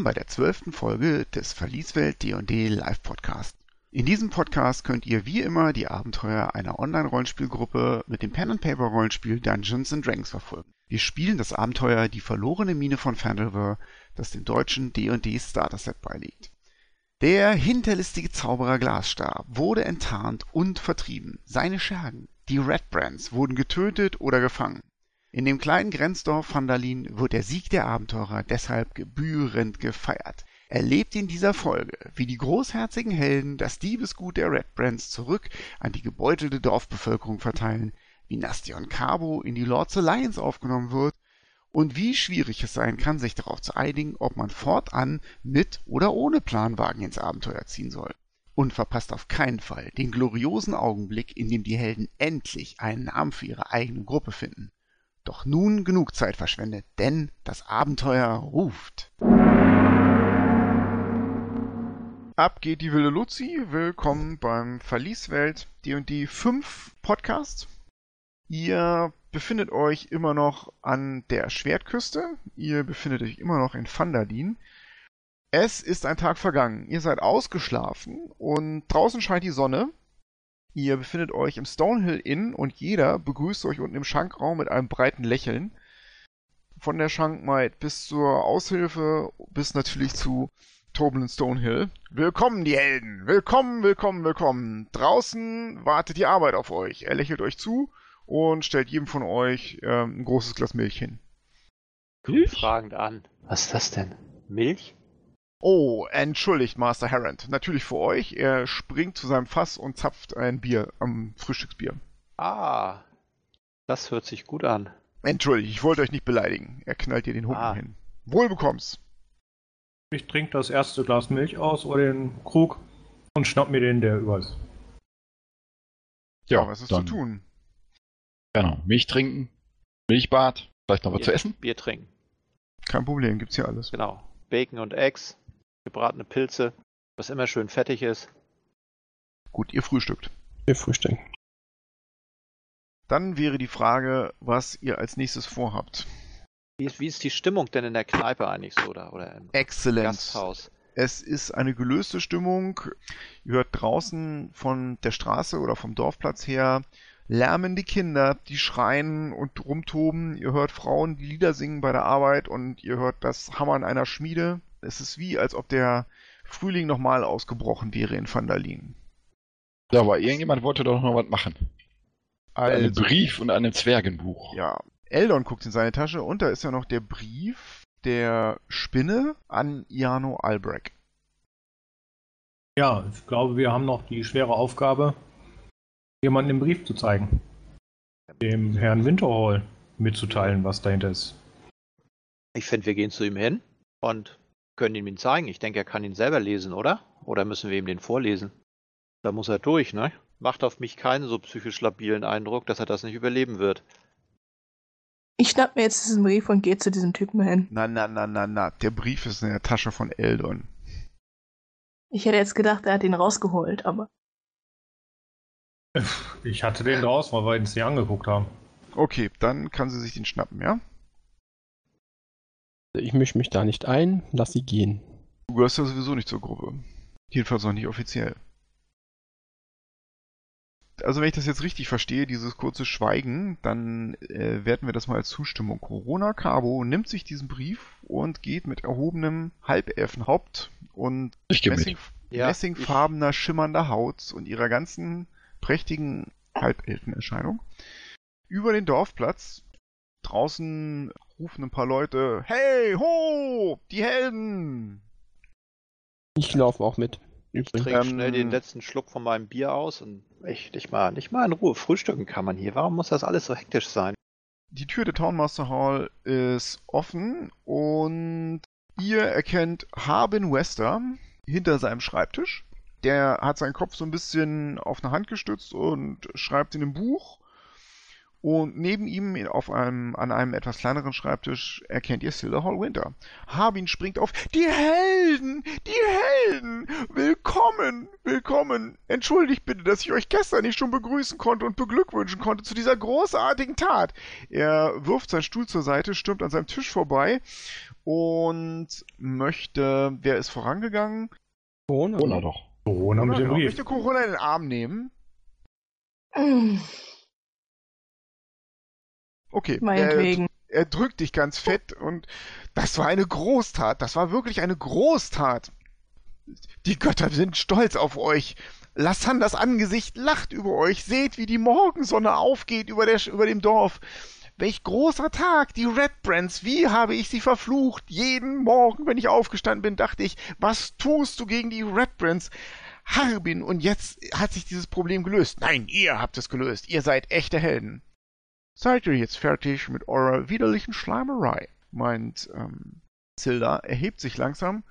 Willkommen bei der zwölften Folge des Verlieswelt D&D Live Podcast. In diesem Podcast könnt ihr wie immer die Abenteuer einer Online-Rollenspielgruppe mit dem Pen-and-Paper-Rollenspiel Dungeons and Dragons verfolgen. Wir spielen das Abenteuer Die verlorene Mine von Fandelver, das dem deutschen D&D Starter-Set beiliegt. Der hinterlistige Zauberer Glasstar wurde enttarnt und vertrieben. Seine Schergen, die Red Brands, wurden getötet oder gefangen. In dem kleinen Grenzdorf Vandalin wird der Sieg der Abenteurer deshalb gebührend gefeiert. Erlebt in dieser Folge, wie die großherzigen Helden das Diebesgut der Red Brands zurück an die gebeutelte Dorfbevölkerung verteilen, wie Nastion Cabo in die Lords Alliance aufgenommen wird und wie schwierig es sein kann, sich darauf zu einigen, ob man fortan mit oder ohne Planwagen ins Abenteuer ziehen soll. Und verpasst auf keinen Fall den gloriosen Augenblick, in dem die Helden endlich einen Namen für ihre eigene Gruppe finden. Doch nun genug Zeit verschwendet, denn das Abenteuer ruft. Ab geht die wilde Luzi. Willkommen beim Verlieswelt D&D 5 Podcast. Ihr befindet euch immer noch an der Schwertküste. Ihr befindet euch immer noch in Vandalin. Es ist ein Tag vergangen. Ihr seid ausgeschlafen und draußen scheint die Sonne. Ihr befindet euch im Stonehill Inn und jeder begrüßt euch unten im Schankraum mit einem breiten Lächeln. Von der Schankmaid bis zur Aushilfe bis natürlich zu Tobin Stonehill. Willkommen, die Helden! Willkommen, willkommen, willkommen! Draußen wartet die Arbeit auf euch. Er lächelt euch zu und stellt jedem von euch ähm, ein großes Glas Milch hin. Guckt fragend an. Was ist das denn? Milch? Oh, entschuldigt, Master Harrend. Natürlich für euch. Er springt zu seinem Fass und zapft ein Bier am Frühstücksbier. Ah, das hört sich gut an. Entschuldigt, ich wollte euch nicht beleidigen. Er knallt dir den Humpen Ah. hin. Wohl bekomm's. Ich trinke das erste Glas Milch aus oder den Krug und schnapp mir den, der über ist. Ja, was ist dann, zu tun? Genau, Milch trinken, Milchbad, vielleicht noch was Bier, zu essen? Bier trinken. Kein Problem, gibt's hier alles. Genau. Bacon und Eggs, gebratene Pilze, was immer schön fettig ist. Gut, ihr frühstückt. Wir frühstücken. Dann wäre die Frage, was ihr als nächstes vorhabt. Wie ist, wie ist die Stimmung denn in der Kneipe eigentlich so oder, oder im Exzellent. Gasthaus? Es ist eine gelöste Stimmung. Ihr hört draußen von der Straße oder vom Dorfplatz her lärmen die Kinder, die schreien und rumtoben. Ihr hört Frauen, die Lieder singen bei der Arbeit und ihr hört das Hammern einer Schmiede. Es ist wie, als ob der Frühling nochmal ausgebrochen wäre in Vandalin. Ja, aber irgendjemand wollte doch noch was machen. Einen Also, Brief und einem Zwergenbuch. ja, Eldon guckt in seine Tasche und da ist ja noch der Brief der Spinne an Iano Albrecht. Ja, ich glaube, wir haben noch die schwere Aufgabe, jemanden den Brief zu zeigen. Dem Herrn Winterhall mitzuteilen, was dahinter ist. Ich finde, wir gehen zu ihm hin und können ihm ihn zeigen. Ich denke, er kann ihn selber lesen, oder? Oder müssen wir ihm den vorlesen? Da muss er durch, ne? Macht auf mich keinen so psychisch labilen Eindruck, dass er das nicht überleben wird. Ich schnapp mir jetzt diesen Brief und gehe zu diesem Typen hin. Na, na, na, na, na, der Brief ist in der Tasche von Eldon. Ich hätte jetzt gedacht, er hat ihn rausgeholt, aber Ich hatte den draußen, weil wir ihn nicht angeguckt haben. Okay, dann kann sie sich den schnappen, ja? Ich mische mich da nicht ein, lass sie gehen. Du gehörst ja sowieso nicht zur Gruppe. Jedenfalls noch nicht offiziell. Also wenn ich das jetzt richtig verstehe, dieses kurze Schweigen, dann äh, werten wir das mal als Zustimmung. Corona Cabo nimmt sich diesen Brief und geht mit erhobenem Halbelfenhaupt und. Messing, Ja, messingfarbener, schimmernder Haut und ihrer ganzen prächtigen Halbelfenerscheinung über den Dorfplatz. Draußen rufen ein paar Leute, hey, ho, die Helden! Ich laufe auch mit. Ich trinke Ähm, schnell den letzten Schluck von meinem Bier aus und echt nicht mal, nicht mal in Ruhe frühstücken kann man hier. Warum muss das alles so hektisch sein? Die Tür der Townmaster Hall ist offen und ihr erkennt Harbin Wester hinter seinem Schreibtisch. Der hat seinen Kopf so ein bisschen auf eine Hand gestützt und schreibt in einem Buch. Und neben ihm auf einem, an einem etwas kleineren Schreibtisch erkennt ihr Silla Hall Winter. Harbin springt auf. Die Helden! Die Helden! Willkommen! Willkommen! Entschuldigt bitte, dass ich euch gestern nicht schon begrüßen konnte und beglückwünschen konnte zu dieser großartigen Tat. Er wirft seinen Stuhl zur Seite, stürmt an seinem Tisch vorbei und möchte. Wer ist vorangegangen? Corona. Corona doch. Corona mit dem Brief. möchte Corona in den Arm nehmen. Okay. Meinetwegen. Er, er drückt dich ganz fett und das war eine Großtat. Das war wirklich eine Großtat. Die Götter sind stolz auf euch. Lassanders Angesicht lacht über euch. Seht, wie die Morgensonne aufgeht über, der, über dem Dorf. Welch großer Tag, die Red Brands, wie habe ich sie verflucht. Jeden Morgen, wenn ich aufgestanden bin, dachte ich, was tust du gegen die Red Brands? Harbin, und jetzt hat sich dieses Problem gelöst. Nein, ihr habt es gelöst. Ihr seid echte Helden. Seid ihr jetzt fertig mit eurer widerlichen Schleimerei? meint ähm, Zilda, erhebt sich langsam.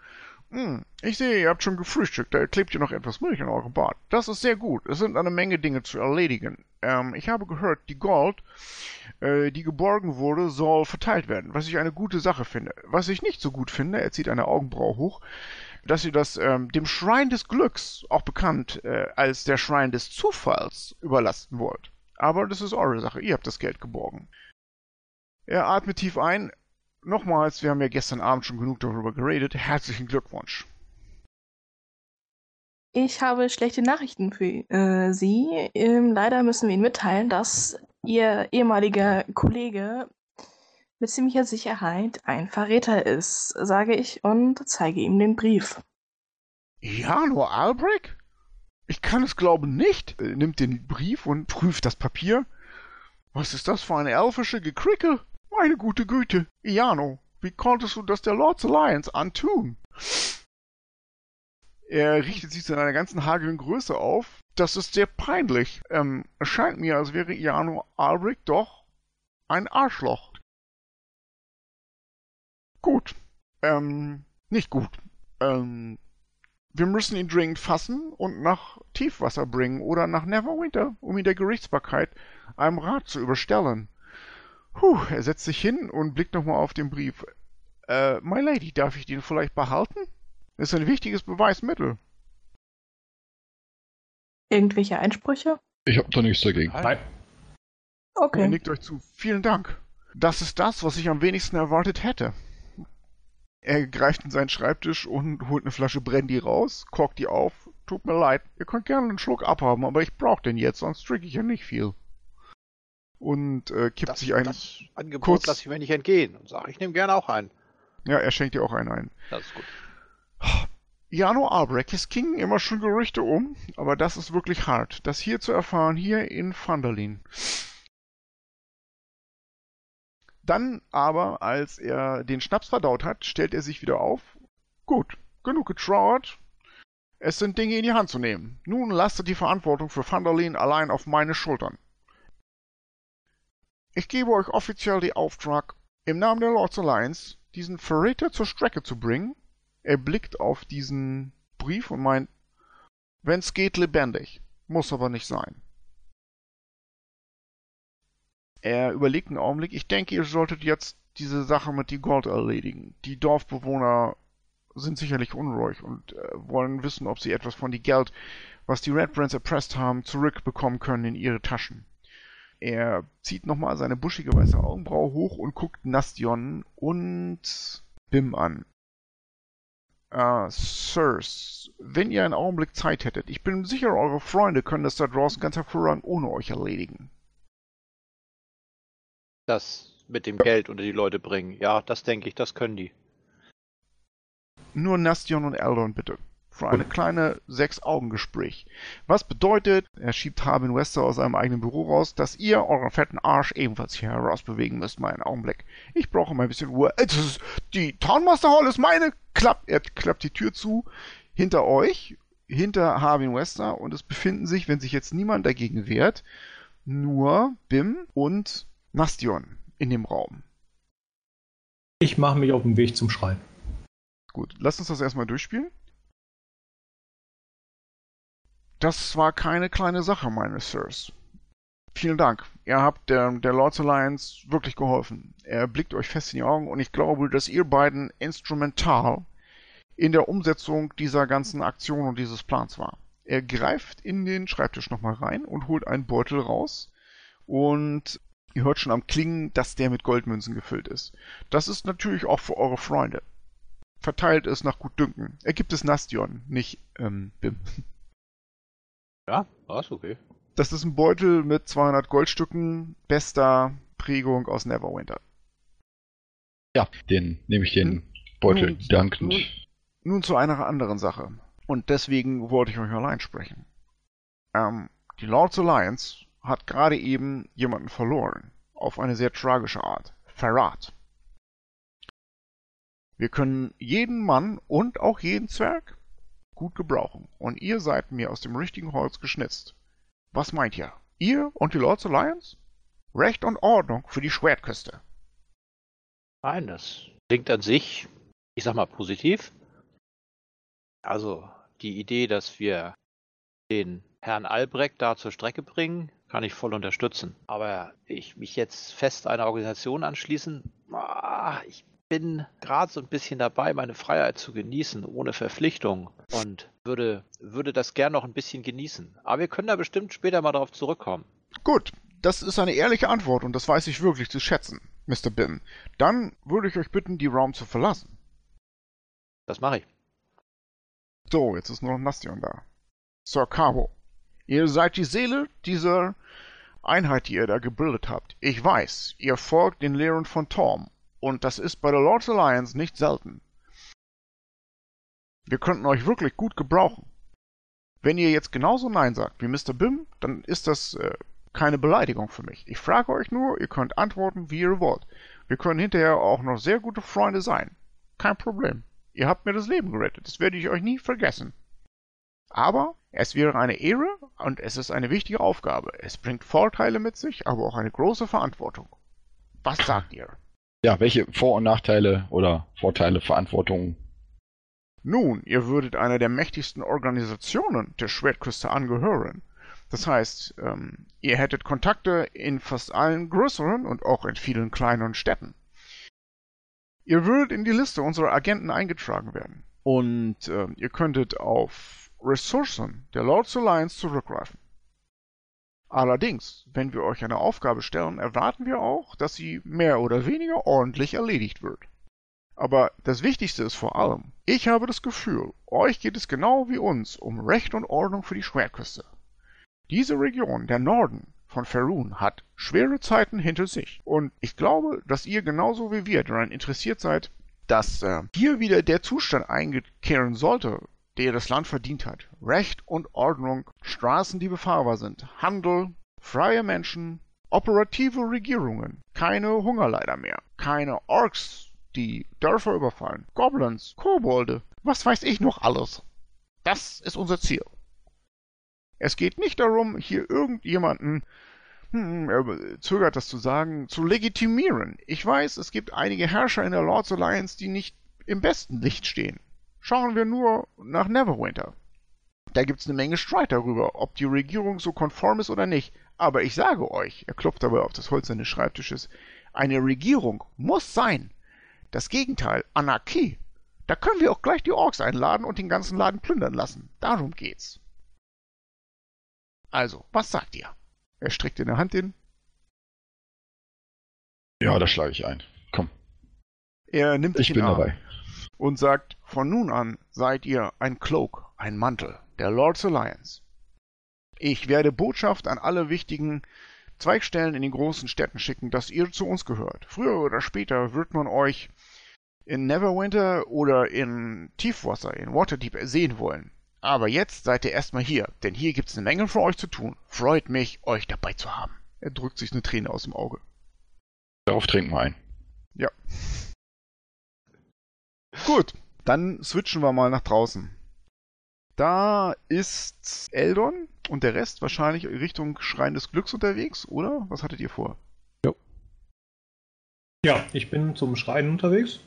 Hm, ich sehe, ihr habt schon gefrühstückt, da klebt ihr noch etwas Milch in eurem Bart. Das ist sehr gut, es sind eine Menge Dinge zu erledigen. Ähm, ich habe gehört, die Gold, äh, die geborgen wurde, soll verteilt werden, was ich eine gute Sache finde. Was ich nicht so gut finde, er zieht eine Augenbraue hoch, dass ihr das ähm, dem Schrein des Glücks, auch bekannt äh, als der Schrein des Zufalls, überlassen wollt. Aber das ist eure Sache, ihr habt das Geld geborgen. Er atmet tief ein. Nochmals, wir haben ja gestern Abend schon genug darüber geredet. Herzlichen Glückwunsch. Ich habe schlechte Nachrichten für äh, Sie. Ähm, leider müssen wir Ihnen mitteilen, dass Ihr ehemaliger Kollege mit ziemlicher Sicherheit ein Verräter ist, sage ich und zeige ihm den Brief. Ja, nur Albrecht? Ich kann es glauben nicht. Er nimmt den Brief und prüft das Papier. Was ist das für eine elfische Gekrickel? Meine gute Güte. Iano, wie konntest du das der Lords Alliance antun? Er richtet sich zu einer ganzen hagelnden Größe auf. Das ist sehr peinlich. Ähm, es scheint mir, als wäre Iano Albrecht doch ein Arschloch. Gut. Ähm, nicht gut. Ähm, wir müssen ihn dringend fassen und nach Tiefwasser bringen oder nach Neverwinter, um ihn der Gerichtsbarkeit einem Rat zu überstellen. Puh, er setzt sich hin und blickt nochmal auf den Brief. Äh, My Lady, darf ich den vielleicht behalten? Das ist ein wichtiges Beweismittel. Irgendwelche Einsprüche? Ich hab da nichts dagegen. Nein. Er Okay. nickt euch zu. Vielen Dank. Das ist das, was ich am wenigsten erwartet hätte. Er greift in seinen Schreibtisch und holt eine Flasche Brandy raus, korkt die auf. Tut mir leid, ihr könnt gerne einen Schluck abhaben, aber ich brauch den jetzt, sonst trinke ich ja nicht viel. Und äh, kippt Das, sich einen. das Angebot kurz- lasse ich mir nicht entgehen und sage, ich nehme gerne auch einen. Ja, er schenkt dir auch einen ein. Das ist gut. Jano Albrecht, es gingen immer schon Gerüchte um, aber das ist wirklich hart, das hier zu erfahren, hier in Vandalin. Dann aber, als er den Schnaps verdaut hat, stellt er sich wieder auf. Gut, genug getrauert. Es sind Dinge in die Hand zu nehmen. Nun lastet die Verantwortung für Vandalin allein auf meine Schultern. Ich gebe euch offiziell den Auftrag, im Namen der Lords Alliance diesen Verräter zur Strecke zu bringen. Er blickt auf diesen Brief und meint, wenn's geht, lebendig. Muss aber nicht sein. Er überlegt einen Augenblick. Ich denke, ihr solltet jetzt diese Sache mit die Gold erledigen. Die Dorfbewohner sind sicherlich unruhig und äh, wollen wissen, ob sie etwas von die Geld, was die Red Brands erpresst haben, zurückbekommen können in ihre Taschen. Er zieht nochmal seine buschige weiße Augenbraue hoch und guckt Nastion und Bim an. Äh, Sirs, wenn ihr einen Augenblick Zeit hättet, ich bin sicher, eure Freunde können das da draußen ganz hervorragend ohne euch erledigen. Das mit dem Geld unter die Leute bringen. Ja, das denke ich, das können die. Nur Nastion und Eldon bitte. Für eine kleine Sechs-Augen-Gespräch. Was bedeutet, er schiebt Harbin Wester aus seinem eigenen Büro raus, dass ihr euren fetten Arsch ebenfalls hier herausbewegen müsst, mal einen Augenblick. Ich brauche mal ein bisschen Ruhe. Die Townmaster Hall ist meine! Klappt, er klappt die Tür zu. Hinter euch, hinter Harbin Wester, und es befinden sich, wenn sich jetzt niemand dagegen wehrt, nur Bim und Nastion in dem Raum. Ich mache mich auf den Weg zum Schrein. Gut, lass uns das erstmal durchspielen. Das war keine kleine Sache, meine Sirs. Vielen Dank. Ihr habt der, der Lords Alliance wirklich geholfen. Er blickt euch fest in die Augen und ich glaube, dass ihr beiden instrumental in der Umsetzung dieser ganzen Aktion und dieses Plans war. Er greift in den Schreibtisch nochmal rein und holt einen Beutel raus und ihr hört schon am Klingen, dass der mit Goldmünzen gefüllt ist. Das ist natürlich auch für eure Freunde. Verteilt es nach Gutdünken. Er gibt es Nastion, nicht ähm, Bim. Ja, war's okay. Das ist ein Beutel mit 200 Goldstücken, bester Prägung aus Neverwinter. Ja, den nehme ich den Beutel Nun- dankend. nun- Nun zu einer anderen Sache. Und deswegen wollte ich euch allein sprechen. Ähm, die Lords Alliance hat gerade eben jemanden verloren. Auf eine sehr tragische Art. Verrat. Wir können jeden Mann und auch jeden Zwerg gut gebrauchen. Und ihr seid mir aus dem richtigen Holz geschnitzt. Was meint ihr? Ihr und die Lords Alliance? Recht und Ordnung für die Schwertküste. Nein, das klingt an sich, ich sag mal, positiv. Also die Idee, dass wir den Herrn Albrecht da zur Strecke bringen, kann ich voll unterstützen. Aber ich mich jetzt fest einer Organisation anschließen, ah, ich bin gerade so ein bisschen dabei, meine Freiheit zu genießen, ohne Verpflichtung. Und würde, würde das gern noch ein bisschen genießen. Aber wir können da bestimmt später mal darauf zurückkommen. Gut, das ist eine ehrliche Antwort und das weiß ich wirklich zu schätzen, Mr. Bim. Dann würde ich euch bitten, die Raum zu verlassen. Das mache ich. So, jetzt ist nur noch Nastion da. Sir Cabo, ihr seid die Seele dieser Einheit, die ihr da gebildet habt. Ich weiß, ihr folgt den Lehren von Torm und das ist bei der Lords Alliance nicht selten. Wir könnten euch wirklich gut gebrauchen. Wenn ihr jetzt genauso Nein sagt wie Mr. Bim, dann ist das äh, keine Beleidigung für mich. Ich frage euch nur, ihr könnt antworten, wie ihr wollt. Wir können hinterher auch noch sehr gute Freunde sein. Kein Problem. Ihr habt mir das Leben gerettet. Das werde ich euch nie vergessen. Aber es wäre eine Ehre und es ist eine wichtige Aufgabe. Es bringt Vorteile mit sich, aber auch eine große Verantwortung. Was sagt ihr? Ja, welche Vor- und Nachteile oder Vorteile, Verantwortung? Nun, ihr würdet einer der mächtigsten Organisationen der Schwertküste angehören. Das heißt, ähm, ihr hättet Kontakte in fast allen größeren und auch in vielen kleineren Städten. Ihr würdet in die Liste unserer Agenten eingetragen werden. Und ähm, ihr könntet auf Ressourcen der Lords Alliance zurückgreifen. Allerdings, wenn wir euch eine Aufgabe stellen, erwarten wir auch, dass sie mehr oder weniger ordentlich erledigt wird. Aber das Wichtigste ist vor allem, ich habe das Gefühl, euch geht es genau wie uns um Recht und Ordnung für die Schwertküste. Diese Region, der Norden von Ferun, hat schwere Zeiten hinter sich. Und ich glaube, dass ihr genauso wie wir daran interessiert seid, dass äh, hier wieder der Zustand einkehren sollte, der das Land verdient hat. Recht und Ordnung, Straßen, die befahrbar sind, Handel, freie Menschen, operative Regierungen, keine Hungerleider mehr, keine Orks, die Dörfer überfallen, Goblins, Kobolde, was weiß ich noch alles. Das ist unser Ziel. Es geht nicht darum, hier irgendjemanden, hm, er zögert das zu sagen, zu legitimieren. Ich weiß, es gibt einige Herrscher in der Lords Alliance, die nicht im besten Licht stehen. Schauen wir nur nach Neverwinter. Da gibt's eine Menge Streit darüber, ob die Regierung so konform ist oder nicht. Aber ich sage euch, er klopft dabei auf das Holz seines Schreibtisches, eine Regierung muss sein. Das Gegenteil, Anarchie. Da können wir auch gleich die Orks einladen und den ganzen Laden plündern lassen. Darum geht's. Also, was sagt ihr? Er streckt in der Hand hin. Ja, da schlage ich ein. Komm, Er nimmt sich ich in bin dabei. Und sagt, von nun an seid ihr ein Cloak, ein Mantel der Lords Alliance. Ich werde Botschaft an alle wichtigen Zweigstellen in den großen Städten schicken, dass ihr zu uns gehört. Früher oder später wird man euch in Neverwinter oder in Tiefwasser, in Waterdeep sehen wollen. Aber jetzt seid ihr erstmal hier, denn hier gibt's eine Menge für euch zu tun. Freut mich, euch dabei zu haben. Er drückt sich eine Träne aus dem Auge. Darauf trinken wir ein. Gut, dann switchen wir mal nach draußen. Da ist Eldon und der Rest wahrscheinlich Richtung Schrein des Glücks unterwegs, oder? Was hattet ihr vor? Ja, ich bin zum Schreien unterwegs.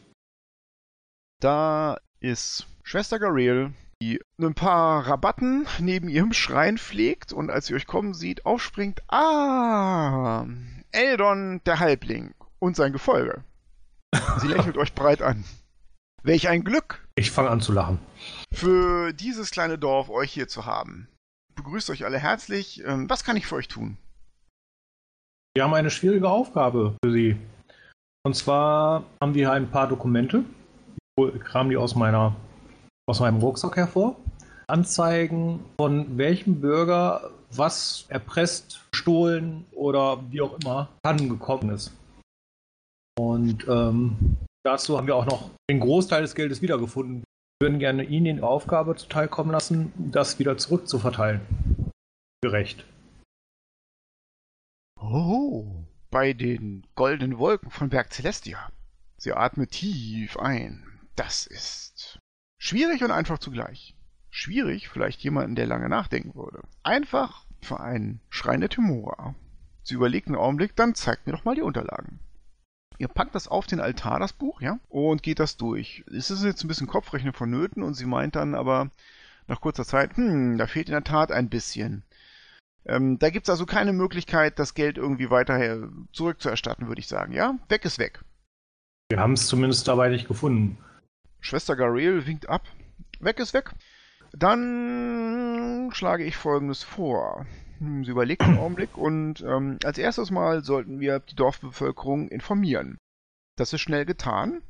Da ist Schwester Garel, ein paar Rabatten neben ihrem Schrein pflegt und als sie euch kommen sieht, aufspringt, ah, Eldon der Halbling und sein Gefolge. Sie lächelt euch breit an. Welch ein Glück, Ich fange an zu lachen. für dieses kleine Dorf euch hier zu haben. Begrüßt euch alle herzlich. Ähm, Was kann ich für euch tun? Wir haben eine schwierige Aufgabe für Sie. Und zwar haben wir hier ein paar Dokumente. Ich kram die aus, meiner, aus meinem Rucksack hervor. Anzeigen, von welchem Bürger was erpresst, gestohlen oder wie auch immer angekommen ist. Und ähm, dazu haben wir auch noch den Großteil des Geldes wiedergefunden. Wir würden gerne Ihnen die Aufgabe zuteilkommen lassen, das wieder zurückzuverteilen. Gerecht. Oh, bei den goldenen Wolken von Berg Celestia. Sie atmet tief ein. Das ist schwierig und einfach zugleich. Schwierig vielleicht jemanden, der lange nachdenken würde. Einfach für einen Schrein der Timora. Sie überlegt einen Augenblick, dann zeigt mir doch mal die Unterlagen. Ihr packt das auf den Altar, das Buch, ja, und geht das durch. Es ist jetzt ein bisschen Kopfrechnen vonnöten und sie meint dann aber nach kurzer Zeit, hm, da fehlt in der Tat ein bisschen. Ähm, da gibt es also keine Möglichkeit, das Geld irgendwie weiter zurückzuerstatten, würde ich sagen, ja? Weg ist weg. Wir haben es zumindest dabei nicht gefunden. Schwester Gariel winkt ab. Weg ist weg. Dann schlage ich folgendes vor. Sie überlegt einen Augenblick und ähm, als erstes Mal sollten wir die Dorfbevölkerung informieren. Das ist schnell getan.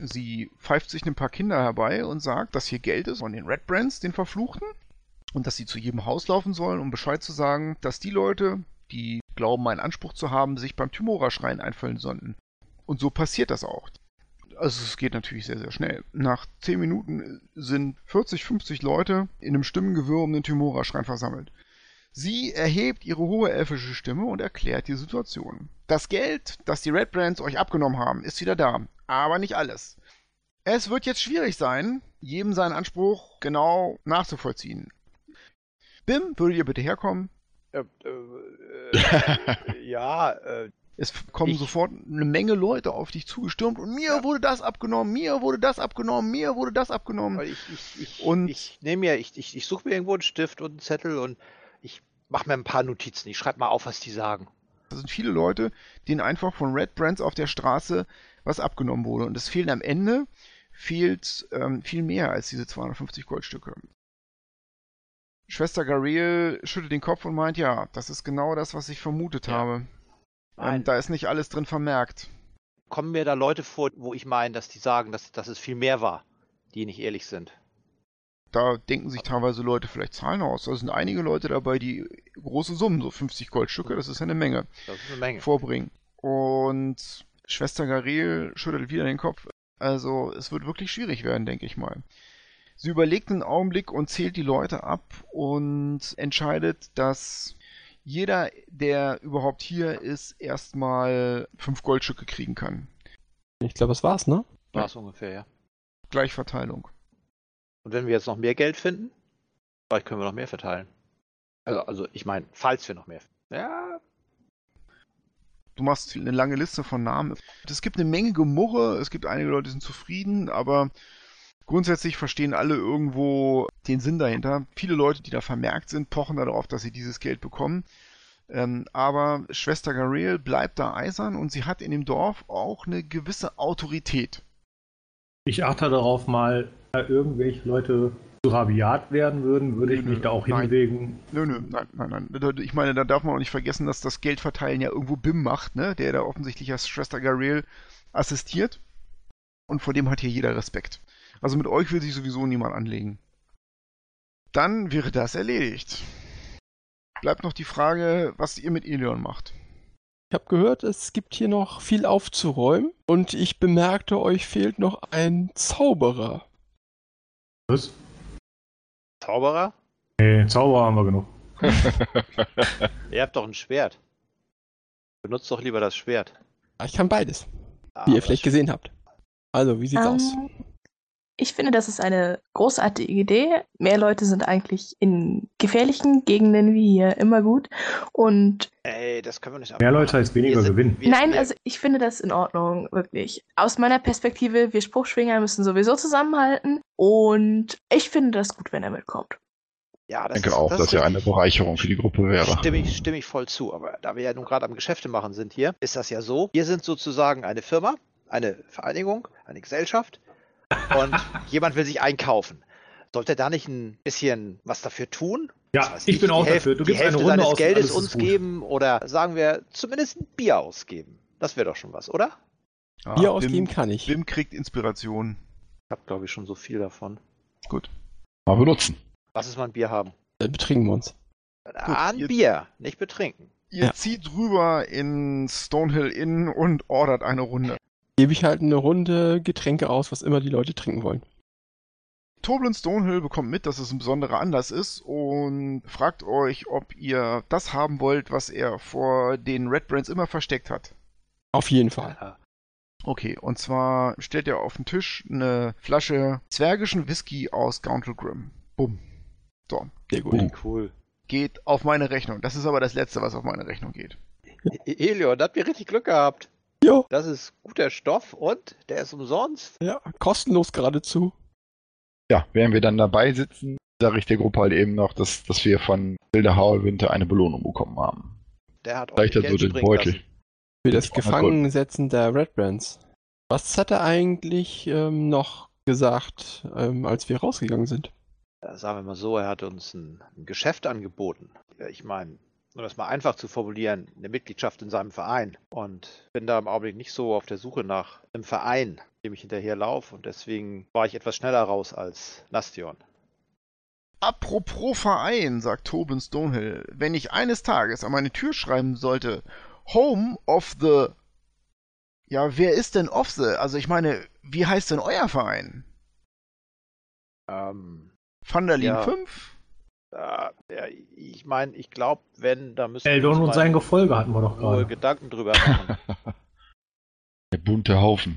Sie pfeift sich ein paar Kinder herbei und sagt, dass hier Geld ist von den Red Brands, den Verfluchten, und dass sie zu jedem Haus laufen sollen, um Bescheid zu sagen, dass die Leute, die glauben, einen Anspruch zu haben, sich beim Tymora-Schrein einfällen sollten. Und so passiert das auch. Also es geht natürlich sehr, sehr schnell. Nach 10 Minuten sind 40, 50 Leute in einem Stimmengewirr um den Tymora-Schrein versammelt. Sie erhebt ihre hohe elfische Stimme und erklärt die Situation. Das Geld, das die Red Brands euch abgenommen haben, ist wieder da. Aber nicht alles. Es wird jetzt schwierig sein, jedem seinen Anspruch genau nachzuvollziehen. Bim, würdet ihr bitte herkommen? Äh, äh, äh, ja, äh, Es kommen Ich- sofort eine Menge Leute auf dich zugestürmt und mir wurde das abgenommen, mir wurde das abgenommen, mir wurde das abgenommen. ich, ich, ich, Und- ich nehme mir, ich, ich, ich suche mir irgendwo einen Stift und einen Zettel und ich mache mir ein paar Notizen. Ich schreibe mal auf, was die sagen. Das sind viele Leute, denen einfach von Red Brands auf der Straße was abgenommen wurde. Und es fehlen am Ende fehlt ähm, viel mehr als diese 250 Goldstücke. Schwester Gariel schüttelt den Kopf und meint, ja, das ist genau das, was ich vermutet Ja. habe. Nein. Ähm, da ist nicht alles drin vermerkt. Kommen mir da Leute vor, wo ich meine, dass die sagen, dass, dass es viel mehr war, die nicht ehrlich sind. Da denken sich teilweise Leute vielleicht Zahlen aus. Da sind einige Leute dabei, die große Summen, so 50 Goldstücke, das ist ja eine Menge, Das ist eine Menge. vorbringen. Und Schwester Garel schüttelt wieder den Kopf. Also es wird wirklich schwierig werden, denke ich mal. Sie überlegt einen Augenblick und zählt die Leute ab und entscheidet, dass jeder, der überhaupt hier ist, erstmal fünf Goldstücke kriegen kann. Ich glaube, das war's, ne? War es ungefähr, ja. Gleichverteilung. Und wenn wir jetzt noch mehr Geld finden, vielleicht können wir noch mehr verteilen. Also, also ich meine, falls wir noch mehr finden. Ja, Du machst eine lange Liste von Namen. Es gibt eine Menge Gemurre, es gibt einige Leute, die sind zufrieden, aber grundsätzlich verstehen alle irgendwo den Sinn dahinter. Viele Leute, die da vermerkt sind, pochen darauf, dass sie dieses Geld bekommen. Ähm, aber Schwester Garel bleibt da eisern und sie hat in dem Dorf auch eine gewisse Autorität. Ich achte darauf mal, da irgendwelche Leute zu rabiat werden würden, würde ich Nö, mich da auch nein. hinbewegen. Nö, nö, nein, nein, nein. Ich meine, da darf man auch nicht vergessen, dass das Geldverteilen ja irgendwo Bim macht, ne? Der da offensichtlich als Schwester Garel assistiert. Und vor dem hat hier jeder Respekt. Also mit euch will sich sowieso niemand anlegen. Dann wäre das erledigt. Bleibt noch die Frage, was ihr mit Elion macht. Ich habe gehört, es gibt hier noch viel aufzuräumen und ich bemerkte, euch fehlt noch ein Zauberer. Was? Zauberer? Nee, Zauberer haben wir genug. Ihr habt doch ein Schwert. Benutzt doch lieber das Schwert. Ah, Ich kann beides, Ah, wie ihr vielleicht gesehen habt. Also, wie sieht's aus? Ich finde, das ist eine großartige Idee. Mehr Leute sind eigentlich in gefährlichen Gegenden wie hier immer gut. Und Ey, das können wir nicht Mehr abmachen. Leute heißt weniger sind- Gewinn. wir- nein, also ich finde das in Ordnung, wirklich. Aus meiner Perspektive, wir Spruchschwinger müssen sowieso zusammenhalten. Und ich finde das gut, wenn er mitkommt. ja, Ich das denke ist, auch, das dass ist ja eine. Bereicherung für die Gruppe wäre. Stimme ich, stimme ich voll zu. Aber da wir ja nun gerade am Geschäfte machen sind hier, ist das ja so. Wir sind sozusagen eine Firma, eine Vereinigung, eine Gesellschaft und jemand will sich einkaufen. Sollte er da nicht ein bisschen was dafür tun? Ja, Was weiß ich bin auch die dafür. Du die gibst eine Hälfte Runde seines aus Geldes ist uns gut. geben oder sagen wir zumindest ein Bier ausgeben. Das wäre doch schon was, oder? Ah, Bier ausgeben Wim, kann ich. Wim kriegt Inspiration. Ich habe, glaube ich, schon so viel davon. Gut. Mal benutzen. Lass es mal ein Bier haben. Dann betrinken wir uns. Ah, ein ihr- Bier, nicht betrinken. Ihr Ja. zieht rüber in Stonehill Inn und ordert eine Runde. Gebe ich halt eine Runde Getränke aus, was immer die Leute trinken wollen. Toblin Stonehill bekommt mit, dass es ein besonderer Anlass ist und fragt euch, ob ihr das haben wollt, was er vor den Red Brands immer versteckt hat. Auf jeden Fall. Ja. Okay, und zwar stellt er auf den Tisch eine Flasche zwergischen Whisky aus Gauntle Grim. Bumm. So, Sehr gut. Oh. Cool. geht auf meine Rechnung. Das ist aber das Letzte, was auf meine Rechnung geht. E- Elion, da habt ihr richtig Glück gehabt. Jo. Das ist guter Stoff und der ist umsonst. Ja, kostenlos geradezu. Ja, während wir dann dabei sitzen, sage ich der Gruppe halt eben noch, dass, dass wir von Wilder Howlwinter eine Belohnung bekommen haben. Der hat auch Vielleicht so den Beutel. lassen. Für das. Gefangensetzen der Red Brands. Was hat er eigentlich ähm, noch gesagt, ähm, als wir rausgegangen sind? Ja, sagen wir mal so, er hat uns ein, ein Geschäft angeboten. Ich meine, um das mal einfach zu formulieren, eine Mitgliedschaft in seinem Verein. Und bin da im Augenblick nicht so auf der Suche nach einem Verein, dem ich hinterher laufe. Und deswegen war ich etwas schneller raus als Nastion. Apropos Verein, sagt Tobin Stonehill, wenn ich eines Tages an meine Tür schreiben sollte, Home of the. Ja, wer ist denn of the? Also ich meine, wie heißt denn euer Verein? Ähm, Vanderlin Ja. 5? Ja, ich meine, ich glaube, wenn, da müssen Eldon und sein Gefolge hatten wir doch wohl gerade. Gedanken drüber machen. Der bunte Haufen.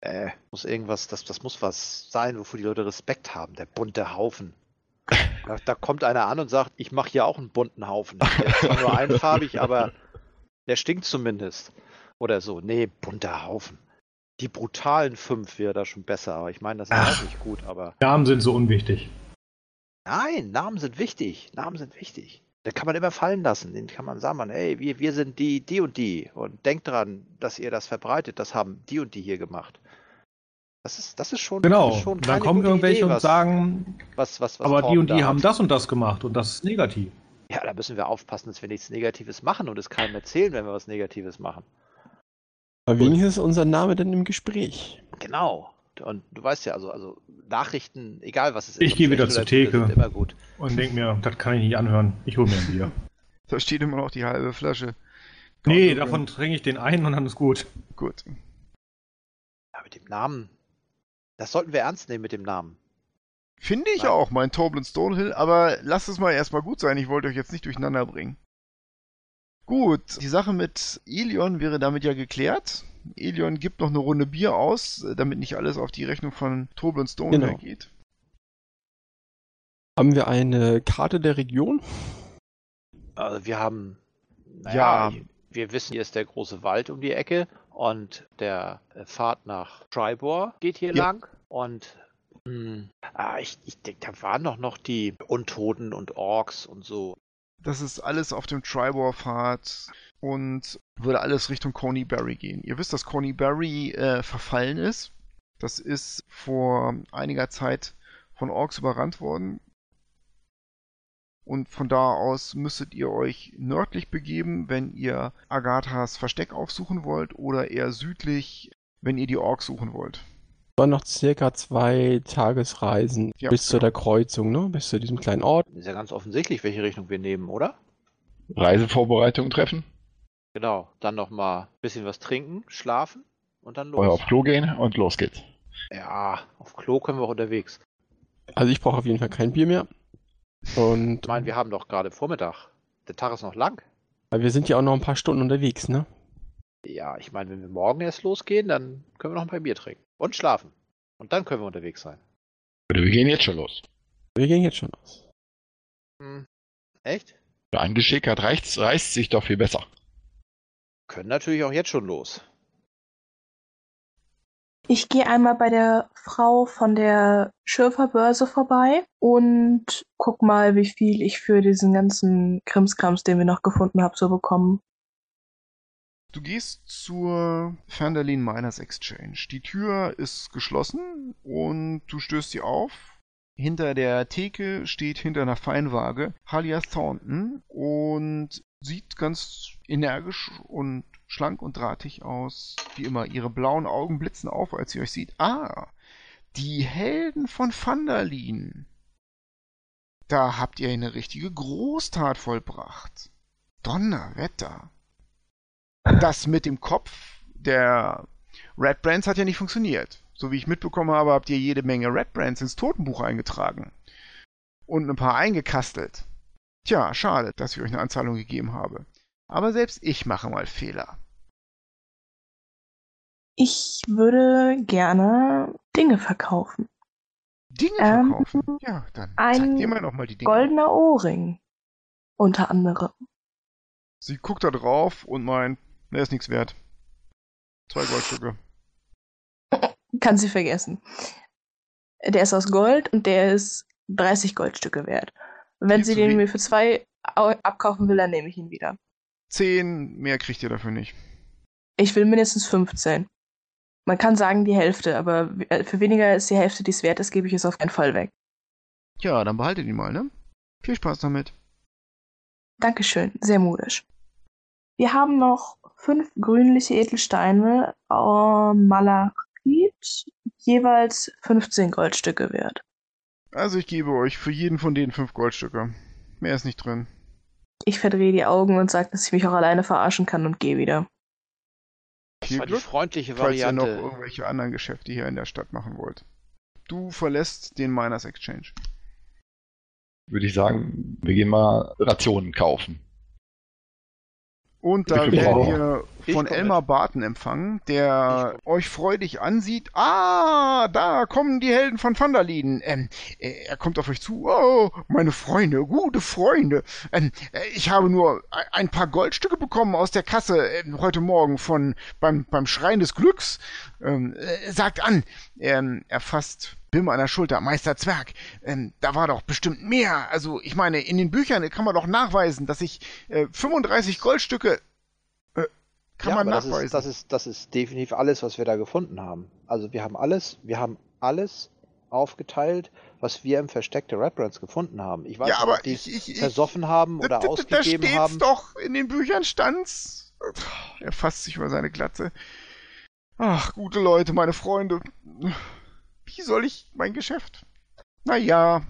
äh, muss irgendwas, das, das muss was sein, wofür die Leute Respekt haben. Der bunte Haufen. Da, da kommt einer an und sagt, ich mache hier auch einen bunten Haufen. Der ist zwar nur einfarbig, aber der stinkt zumindest. Oder so. Nee, bunter Haufen. Die brutalen fünf wäre da schon besser, aber ich meine, das ist Ach. auch nicht gut, aber. Namen sind so unwichtig. Nein, Namen sind wichtig. Namen sind wichtig. Den kann man immer fallen lassen. Den kann man sagen, man, ey, wir, wir sind die, die und die. Und denkt dran, dass ihr das verbreitet. Das haben die und die hier gemacht. Das ist, das ist schon, Genau. ist schon Und dann kommen gute irgendwelche Idee, und was, sagen, was, was, was aber die Torben und die da haben hat. das und das gemacht und das ist negativ. Ja, da müssen wir aufpassen, dass wir nichts Negatives machen und es keinem erzählen, wenn wir was Negatives machen. Aber wenigstens ist unser Name dann im Gespräch. Genau. Und du weißt ja, also, also Nachrichten, egal was es ist. Ich gehe wieder zur Theke. immer gut. Und denk mir, das kann ich nicht anhören. Ich hole mir ein Bier. Da steht immer noch die halbe Flasche. nee, Gauntle davon trinke ich den einen und dann ist gut. Gut. Ja, mit dem Namen. Das sollten wir ernst nehmen mit dem Namen. Finde ich Nein. auch, mein Toblin Stonehill, aber lasst es mal erstmal gut sein. Ich wollte euch jetzt nicht durcheinander bringen. Gut, die Sache mit Elion wäre damit ja geklärt. Elion gibt noch eine Runde Bier aus, äh, damit nicht alles auf die Rechnung von Toblin Stonehill Genau. geht. Haben wir eine Karte der Region? Also wir haben, naja, Ja. wir wissen, hier ist der große Wald um die Ecke und der äh, Pfad nach Tribor geht hier Ja. lang und hm, ah, ich, ich denke, da waren doch noch die Untoten und Orks und so. Das ist alles auf dem Tribor-Pfad und würde alles Richtung Coney Barry gehen. Ihr wisst, dass Coney Barry äh, verfallen ist. Das ist vor einiger Zeit von Orks überrannt worden. Und von da aus müsstet ihr euch nördlich begeben, wenn ihr Agathas Versteck aufsuchen wollt, oder eher südlich, wenn ihr die Orks suchen wollt. War noch circa zwei Tagesreisen Ja, bis zu genau. der Kreuzung, ne? Bis zu diesem kleinen Ort. Ist ja ganz offensichtlich, welche Richtung wir nehmen, oder? Reisevorbereitungen treffen, Genau. Dann noch mal ein bisschen was trinken, schlafen und dann los. auf Klo gehen und los geht's. Ja, auf Klo können wir auch unterwegs. Also ich brauche auf jeden Fall kein Bier mehr. Und Ich meine, wir haben doch gerade Vormittag. Der Tag ist noch lang. aber wir sind ja auch noch ein paar Stunden unterwegs, ne? Ja, ich meine, wenn wir morgen erst losgehen, dann können wir noch ein paar Bier trinken. Und schlafen. Und dann können wir unterwegs sein. Oder wir gehen jetzt schon los. Wir gehen jetzt schon los. Hm. Echt? Für ein Geschick hat reißt, reißt sich doch viel besser. Können natürlich auch jetzt schon los. Ich gehe einmal bei der Frau von der Schürferbörse vorbei und guck mal, wie viel ich für diesen ganzen Krimskrams, den wir noch gefunden haben, so bekommen. Du gehst zur Fernderlin Miners Exchange. Die Tür ist geschlossen und du stößt sie auf. Hinter der Theke steht hinter einer Feinwaage Halia Thornton und sieht ganz energisch und schlank und drahtig aus. Wie immer, ihre blauen Augen blitzen auf, als sie euch sieht. Ah, die Helden von Vandalin. Da habt ihr eine richtige Großtat vollbracht. Donnerwetter. Das mit dem Kopf der Red Brands hat ja nicht funktioniert. So wie ich mitbekommen habe, habt ihr jede Menge Red Brands ins Totenbuch eingetragen. Und ein paar eingekastelt. Tja, schade, dass ich euch eine Anzahlung gegeben habe. Aber selbst ich mache mal Fehler. Ich würde gerne Dinge verkaufen. Dinge Ähm, verkaufen? ja, dann ein zeig dir mal nochmal die Dinge. Goldener Ohrring. Unter anderem. Sie guckt da drauf und meint, der ist nichts wert. Zwei Goldstücke. Kann sie vergessen. Der ist aus Gold und der ist 30 Goldstücke wert. Wenn Viel sie den mir für zwei au- abkaufen will, dann nehme ich ihn wieder. Zehn, mehr kriegt ihr dafür nicht. Ich will mindestens 15. Man kann sagen die Hälfte, aber äh, für weniger als die Hälfte, die es wert ist, gebe ich es auf keinen Fall weg. Ja, dann behaltet ihn mal, ne? Viel Spaß damit. Dankeschön, sehr modisch. Wir haben noch fünf grünliche Edelsteine, äh, Malachit, jeweils 15 Goldstücke wert. Also ich gebe euch für jeden von denen fünf Goldstücke. Mehr ist nicht drin. Ich verdrehe die Augen und sage, dass ich mich auch alleine verarschen kann und gehe wieder. Das war die freundliche falls ihr noch Variante. irgendwelche anderen Geschäfte hier in der Stadt machen wollt. Du verlässt den Miners Exchange. Würde ich sagen, wir gehen mal Rationen kaufen. Und da brauchen ihr Ich von Elmar Barton empfangen, der euch freudig ansieht. Ah, da kommen die Helden von Vandalin. Ähm, äh, er kommt auf euch zu. Oh, meine Freunde, gute Freunde. Ähm, äh, ich habe nur ein- ein paar Goldstücke bekommen aus der Kasse ähm, heute Morgen von beim, beim Schrein des Glücks. Ähm, äh, sagt an. Ähm, er fasst Bim an der Schulter. Meister Zwerg, ähm, da war doch bestimmt mehr. Also, ich meine, in den Büchern kann man doch nachweisen, dass ich äh, 35 Goldstücke kann ja, man aber das nachweisen. ist, das, ist, das ist definitiv alles, was wir da gefunden haben. Also wir haben alles, wir haben alles aufgeteilt, was wir im Versteck der Red Brands gefunden haben. Ich weiß ja, nicht, ob die ich, ich, versoffen haben da, oder da, da ausgegeben steht's haben. doch, in den Büchern stand's. Er fasst sich über seine Glatze. Ach, gute Leute, meine Freunde. Wie soll ich mein Geschäft? Naja,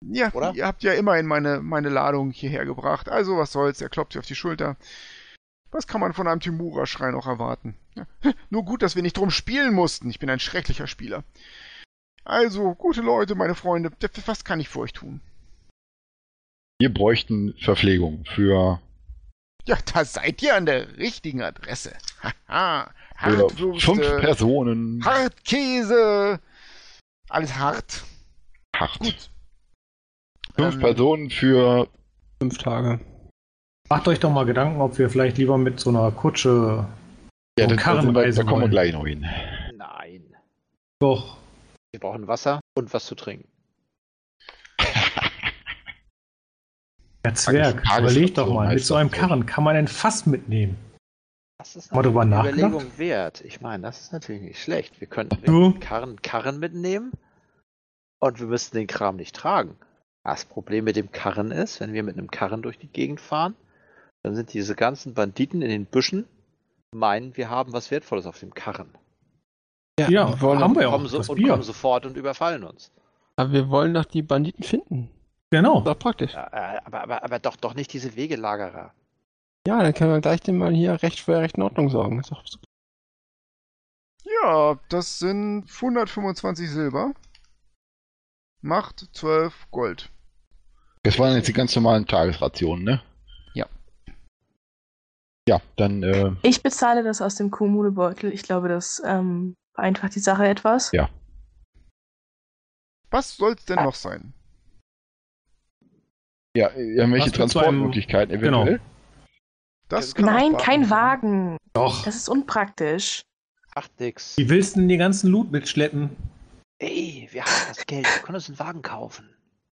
ja, Oder? ihr habt ja immerhin meine, meine Ladung hierher gebracht. Also, was soll's, er klopft sich auf die Schulter. Was kann man von einem Timura-Schrei noch erwarten? Ja, nur gut, dass wir nicht drum spielen mussten. Ich bin ein schrecklicher Spieler. Also, gute Leute, meine Freunde, was kann ich für euch tun? Wir bräuchten Verpflegung für, Ja, da seid ihr an der richtigen Adresse. Haha. fünf Personen. Hartkäse. Alles hart. Hart. Gut. Fünf Ähm, Personen für Fünf Tage. Macht euch doch mal Gedanken, ob wir vielleicht lieber mit so einer Kutsche. Ja, Und da, da, sind wir- da kommen wir gleich noch hin. Nein. Doch. Wir brauchen Wasser und was zu trinken. Der Zwerg, überleg doch mal, mit so einem das. Karren kann man denn fast mitnehmen? Das ist eine? Überlegung wert. Ich meine, das ist natürlich nicht schlecht. Wir könnten Ja. wir Karren, Karren mitnehmen und wir müssten den Kram nicht tragen. Das Problem mit dem Karren ist, wenn wir mit einem Karren durch die Gegend fahren, dann sind diese ganzen Banditen in den Büschen, meinen, wir haben was Wertvolles auf dem Karren. Ja, wir wollen, haben wir ja auch. so, Das und Bier. kommen sofort und überfallen uns. aber wir wollen doch die Banditen finden. Genau. Das ist doch praktisch. Ja, äh, aber, aber, aber doch, doch nicht diese Wegelagerer. Ja, dann können wir gleich den mal hier recht für recht in Ordnung sorgen. Ist doch super. Ja, das sind 125 Silber. Macht 12 Gold. Das waren jetzt die ganz normalen Tagesrationen, ne? Ja. Dann, äh, Ich bezahle das aus dem Kommunebeutel. Ich glaube, das ähm, vereinfacht die Sache etwas. Ja. Was soll's denn noch sein? Ja, irgendwelche zu einem- Transportmöglichkeiten eventuell. Das kann Nein, kein. Wagen. Doch. Das ist unpraktisch. Macht nix. Wie willst du denn den ganzen Loot mitschleppen? Ey, wir haben das Geld. Wir können uns einen Wagen kaufen.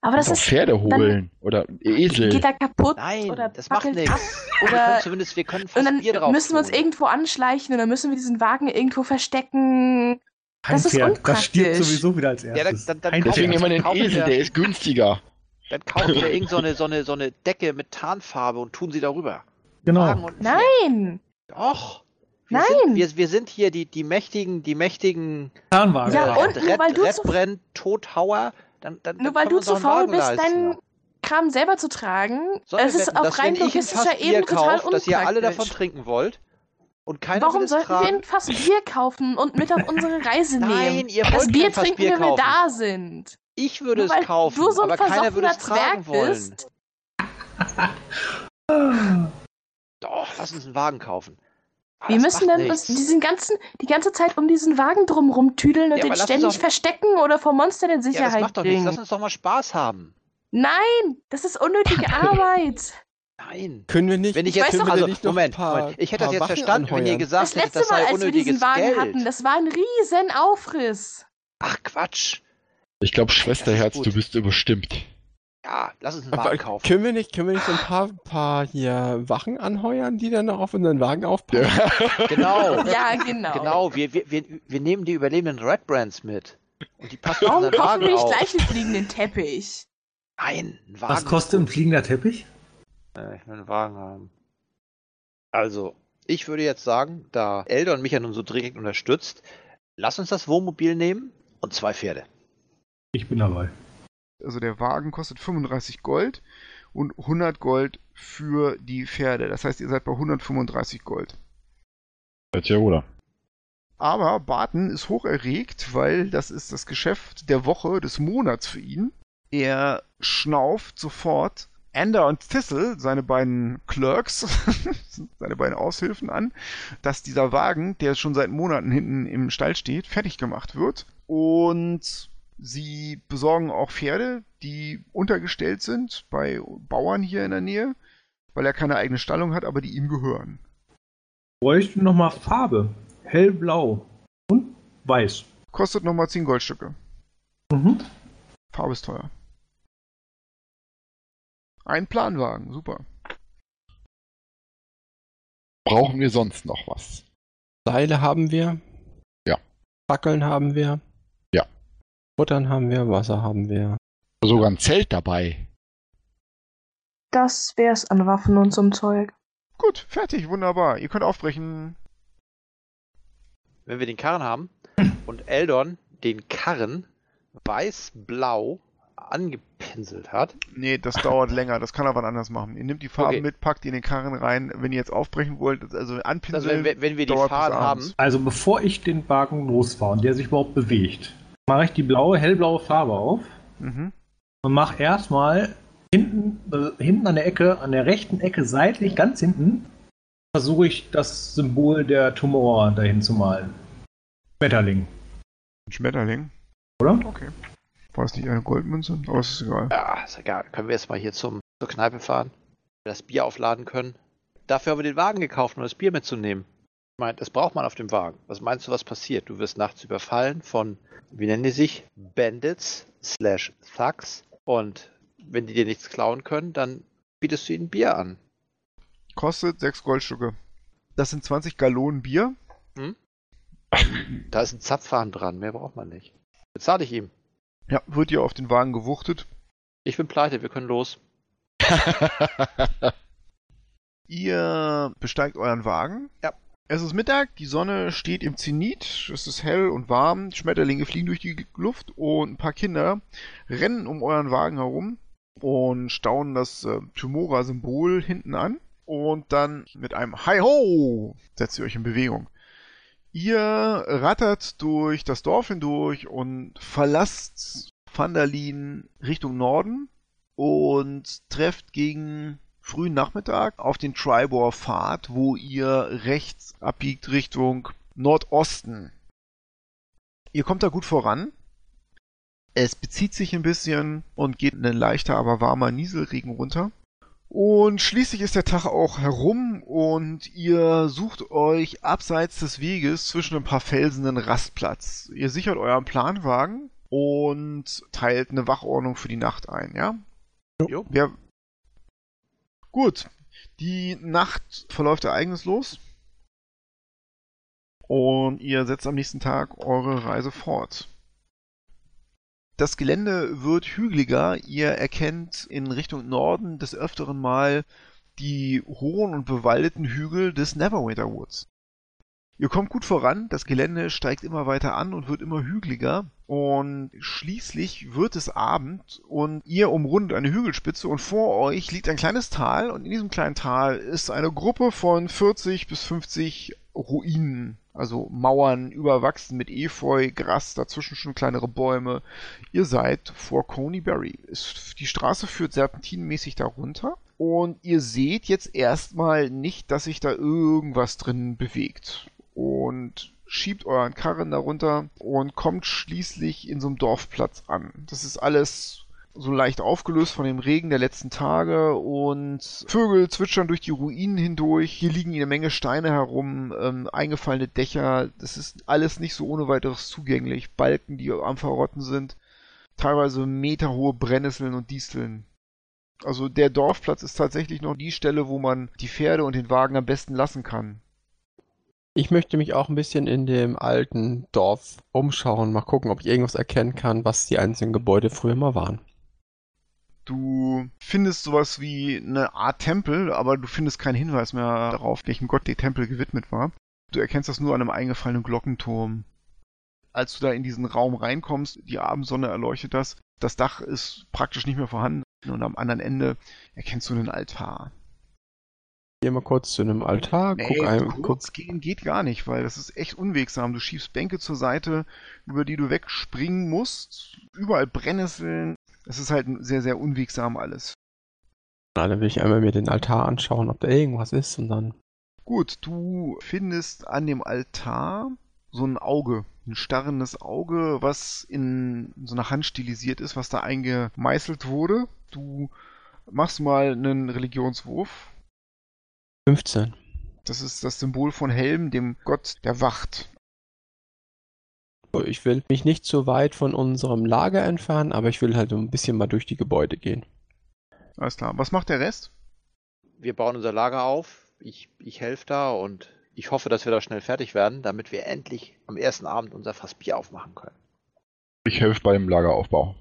Aber das ist. Pferde holen oder Esel. Geht da kaputt Nein, oder das macht nichts. ab Wir können oder. zumindest, wir können Und fast dann Bier drauf müssen wir uns irgendwo anschleichen und dann müssen wir diesen Wagen irgendwo verstecken. Kein Das ist Pferd. Das stirbt unpraktisch. sowieso wieder als dann- erstes. dann- dann Kein kaufen Deswegen immer den Esel, der ist günstiger. Dann kaufen wir irgend so eine, so, eine, so eine Decke mit Tarnfarbe und tun sie darüber. Genau. und. Nein! Doch. Wir Nein. Sind, wir, wir sind hier die, die mächtigen, die mächtigen Zahnwagen. Ja, äh, und nur weil du zu- Redbrenn, Tothauer. Dann, dann, Nur weil du wir zu faul bist, leisten. deinen Kram selber zu tragen. Sollen es wir ist auf rein logistischer Bier Ebene total kaufe, dass ihr alle davon unpraktisch. trinken wollt und keiner Warum sollten wir tragen? ein Fass Bier kaufen und mit auf unsere Reise Nein, nehmen? ihr Das wollt Bier kein Fass trinken, Bier wenn wir da sind. Ich würde Nur es kaufen, du so ein aber keiner würde es tragen Zwerg wollen. bist. Doch, lass uns einen Wagen kaufen. Ah, Wir das müssen dann nichts. uns diesen ganzen, die ganze Zeit um diesen Wagen drumherum tüdeln und Ja, den ständig doch- verstecken oder vor Monstern in Ja, das Sicherheit macht doch nichts. Lass uns doch mal Spaß haben. Nein, das ist unnötige Arbeit. Nein. Können wir nicht, Wenn ich Ich jetzt, weiß wir also, nicht Moment, ein paar, Moment, ich hätte das jetzt Wachen verstanden, wenn ihr anheuern? gesagt Das hättet, letzte das sei Mal, als wir diesen Wagen Geld. hatten, das war ein riesen Aufriss. Ach Quatsch. Ich glaube, Schwesterherz, du bist überstimmt. Ja, lass uns einen Aber Wagen kaufen. können wir nicht, können wir nicht so ein paar, paar hier Wachen anheuern, die dann auf unseren Wagen aufpassen? Genau. Ja, genau. Genau, wir, wir, wir, wir nehmen die überlebenden Red Brands mit. Und die passen auf Warum unseren kaufen wir nicht auf. gleich einen fliegenden Teppich? Nein, ein Wagen. Was kostet ein fliegender Teppich? Äh, ich will einen Wagen haben. Also, ich würde jetzt sagen, da Eldon mich ja nun so dringend unterstützt, lass uns das Wohnmobil nehmen und zwei Pferde. Ich bin dabei. Also der Wagen kostet 35 Gold und 100 Gold für die Pferde. Das heißt, ihr seid bei 135 Gold. Hört ja an. Aber Barton ist hoch erregt, weil das ist das Geschäft der Woche, des Monats für ihn. Er schnauft sofort Ender und Thistle, seine beiden Clerks, seine beiden Aushilfen an, dass dieser Wagen, der schon seit Monaten hinten im Stall steht, fertig gemacht wird. Und sie besorgen auch Pferde, die untergestellt sind bei Bauern hier in der Nähe, weil er keine eigene Stallung hat, aber die ihm gehören. Bräuchte nochmal Farbe. Hellblau. Und weiß. Kostet nochmal 10 Goldstücke. Mhm. Farbe ist teuer. Ein Planwagen, super. Brauchen wir sonst noch was? Seile haben wir. Ja. Fackeln haben wir. Futtern haben wir, Wasser haben wir. Sogar ein Zelt dabei. Das wär's an Waffen und zum Zeug. Gut, fertig, wunderbar. Ihr könnt aufbrechen. Wenn wir den Karren haben und Eldon den Karren weiß-blau angepinselt hat, Nee, das dauert länger, das kann er wann anders machen. Ihr nehmt die Farben Okay. mit, packt die in den Karren rein, wenn ihr jetzt aufbrechen wollt, also also anpinseln. wenn, wenn wir die abends. haben, Also bevor ich den Wagen losfahre und der sich überhaupt bewegt, mache ich die blaue, hellblaue Farbe auf Mhm. und mache erstmal hinten, äh, hinten an der Ecke, an der rechten Ecke seitlich, ganz hinten, versuche ich das Symbol der Tumora dahin zu malen. Schmetterling, Ein Schmetterling. oder? Okay. War es nicht eine Goldmünze? Aber es ist egal. ja, ist egal, können wir jetzt mal hier zum, zur Kneipe fahren, das Bier aufladen können. Dafür haben wir den Wagen gekauft, um das Bier mitzunehmen. Ich meine, das braucht man auf dem Wagen. Was meinst du, was passiert? Du wirst nachts überfallen von, wie nennen die sich? Bandits slash Thugs. Und wenn die dir nichts klauen können, dann bietest du ihnen Bier an. Kostet 6 Goldstücke. Das sind 20 Gallonen Bier. Da ist ein Zapfhahn dran, mehr braucht man nicht. Bezahle ich ihm. Ja, wird ihr auf den Wagen gewuchtet. Ich bin pleite, wir können los. Ihr besteigt euren Wagen. Ja. Es ist Mittag, die Sonne steht im Zenit, es ist hell und warm, Schmetterlinge fliegen durch die Luft und ein paar Kinder rennen um euren Wagen herum und staunen das äh, Tumora-Symbol hinten an und dann mit einem Hi-Ho setzt ihr euch in Bewegung. Ihr rattert durch das Dorf hindurch und verlasst Vandalin Richtung Norden und trefft gegen frühen Nachmittag auf den Tribor-Pfad, wo ihr rechts abbiegt Richtung Nordosten. Ihr kommt da gut voran. Es bezieht sich ein bisschen und geht ein leichter, aber warmer Nieselregen runter. Und schließlich ist der Tag auch herum und ihr sucht euch abseits des Weges zwischen ein paar Felsen einen Rastplatz. Ihr sichert euren Planwagen und teilt eine Wachordnung für die Nacht ein, ja? Jo. Wer... Gut. Die Nacht verläuft ereignislos. Und ihr setzt am nächsten Tag eure Reise fort. Das Gelände wird hügeliger. Ihr erkennt in Richtung Norden des Öfteren mal die hohen und bewaldeten Hügel des Neverwinter Woods. Ihr kommt gut voran, das Gelände steigt immer weiter an und wird immer hügeliger und schließlich wird es Abend und ihr umrundet eine Hügelspitze und vor euch liegt ein kleines Tal und in diesem kleinen Tal ist eine Gruppe von 40 bis 50 Ruinen, also Mauern überwachsen mit Efeu, Gras, dazwischen schon kleinere Bäume. Ihr seid vor Coney Berry. die Straße führt serpentinenmäßig darunter und ihr seht jetzt erstmal nicht, dass sich da irgendwas drin bewegt und schiebt euren Karren darunter und kommt schließlich in so einem Dorfplatz an. Das ist alles so leicht aufgelöst von dem Regen der letzten Tage und Vögel zwitschern durch die Ruinen hindurch. Hier liegen eine Menge Steine herum, ähm, eingefallene Dächer. Das ist alles nicht so ohne weiteres zugänglich. Balken, die am Verrotten sind. Teilweise meterhohe Brennnesseln und Disteln. Also der Dorfplatz ist tatsächlich noch die Stelle, wo man die Pferde und den Wagen am besten lassen kann. Ich möchte mich auch ein bisschen in dem alten Dorf umschauen, mal gucken, ob ich irgendwas erkennen kann, was die einzelnen Gebäude früher mal waren. Du findest sowas wie eine Art Tempel, aber du findest keinen Hinweis mehr darauf, welchem Gott der Tempel gewidmet war. Du erkennst das nur an einem eingefallenen Glockenturm. Als du da in diesen Raum reinkommst, die Abendsonne erleuchtet das, das Dach ist praktisch nicht mehr vorhanden und am anderen Ende erkennst du einen Altar. Geh mal kurz zu einem Altar, Nee, guck ein, guck, kurz gehen geht gar nicht, weil das ist echt unwegsam. Du schiebst Bänke zur Seite, über die du wegspringen musst. Überall Brennnesseln. Es ist halt sehr, sehr unwegsam alles. Na, dann will ich einmal mir den Altar anschauen, ob da irgendwas ist und dann. Gut, du findest an dem Altar so ein Auge, ein starrendes Auge, was in so einer Hand stilisiert ist, was da eingemeißelt wurde. Du machst mal einen Religionswurf. 15. Das ist das Symbol von Helm, dem Gott der Wacht. Ich will mich nicht so weit von unserem Lager entfernen, aber ich will halt so ein bisschen mal durch die Gebäude gehen. Alles klar. Was macht der Rest? Wir bauen unser Lager auf. Ich, ich helfe da und ich hoffe, dass wir da schnell fertig werden, damit wir endlich am ersten Abend unser Fass Bier aufmachen können. Ich helfe beim Lageraufbau.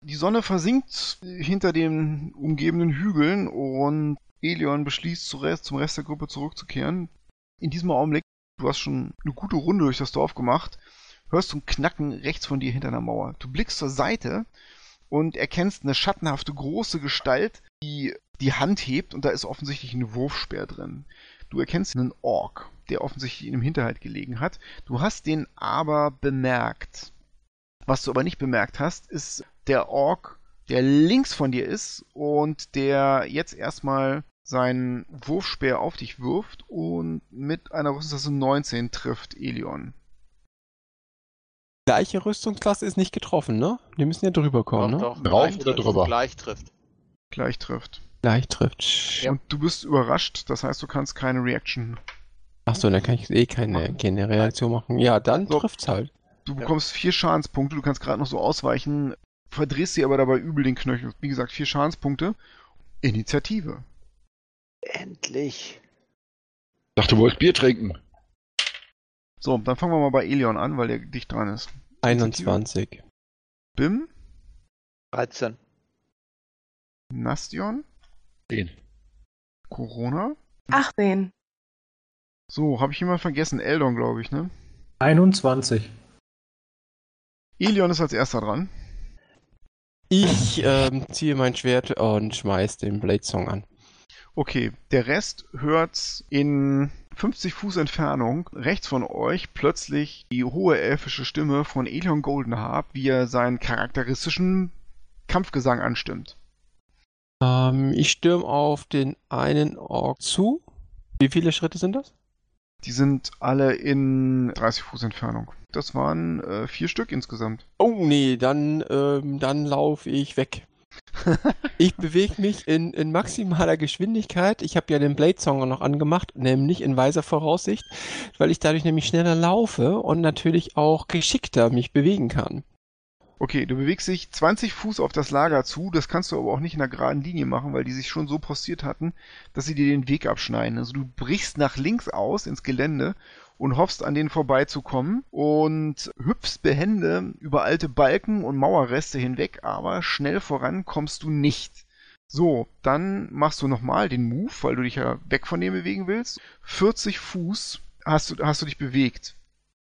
Die Sonne versinkt hinter den umgebenden Hügeln und Elion beschließt, zum Rest, der Gruppe zurückzukehren. In diesem Augenblick, du hast schon eine gute Runde durch das Dorf gemacht, hörst du ein Knacken rechts von dir hinter einer Mauer. Du blickst zur Seite und erkennst eine schattenhafte große Gestalt, die die Hand hebt und da ist offensichtlich ein Wurfspeer drin. Du erkennst einen Ork, der offensichtlich in einem Hinterhalt gelegen hat. Du hast den aber bemerkt. Was du aber nicht bemerkt hast, ist der Ork, der links von dir ist und der jetzt erstmal seinen Wurfspeer auf dich wirft und mit einer Rüstungsklasse 19 trifft Elion. Gleiche Rüstungsklasse ist nicht getroffen, ne? Die müssen ja drüber kommen, ne? Doch, Drauf gleich oder trifft. drüber? Gleich trifft. Gleich trifft. Gleich trifft. Und du bist überrascht, das heißt, du kannst keine Reaction. Achso, dann kann ich eh keine, keine Reaktion machen. Ja, dann So. trifft's halt. Du bekommst vier Schadenspunkte, du kannst gerade noch so ausweichen, verdrehst dir aber dabei übel den Knöchel. Wie gesagt, vier Schadenspunkte. Initiative. Endlich. Dachte, du wolltest Bier trinken. So, dann fangen wir mal bei Elion an, weil der dicht dran ist. 21. Bim, 13. Nastion, Den. Corona. 18. So, habe ich jemand vergessen? Eldon, glaube ich, ne? 21. Elion ist als erster dran. Ich ähm, ziehe mein Schwert und schmeiß den Blade Song an. Okay, der Rest hört in 50 Fuß Entfernung rechts von euch plötzlich die hohe elfische Stimme von Elion Goldenharp, wie er seinen charakteristischen Kampfgesang anstimmt. Ähm, ich stürme auf den einen Ork zu. Wie viele Schritte sind das? Die sind alle in 30 Fuß Entfernung. Das waren äh, vier Stück insgesamt. Oh nee, dann, ähm, dann laufe ich weg. ich bewege mich in, in maximaler Geschwindigkeit. Ich habe ja den Blade Song noch angemacht, nämlich in weiser Voraussicht, weil ich dadurch nämlich schneller laufe und natürlich auch geschickter mich bewegen kann. Okay, du bewegst dich 20 Fuß auf das Lager zu, das kannst du aber auch nicht in einer geraden Linie machen, weil die sich schon so postiert hatten, dass sie dir den Weg abschneiden. Also du brichst nach links aus ins Gelände und hoffst an denen vorbeizukommen und hüpfst behende über alte Balken und Mauerreste hinweg, aber schnell voran kommst du nicht. So, dann machst du nochmal den Move, weil du dich ja weg von dem bewegen willst. 40 Fuß hast du, hast du dich bewegt.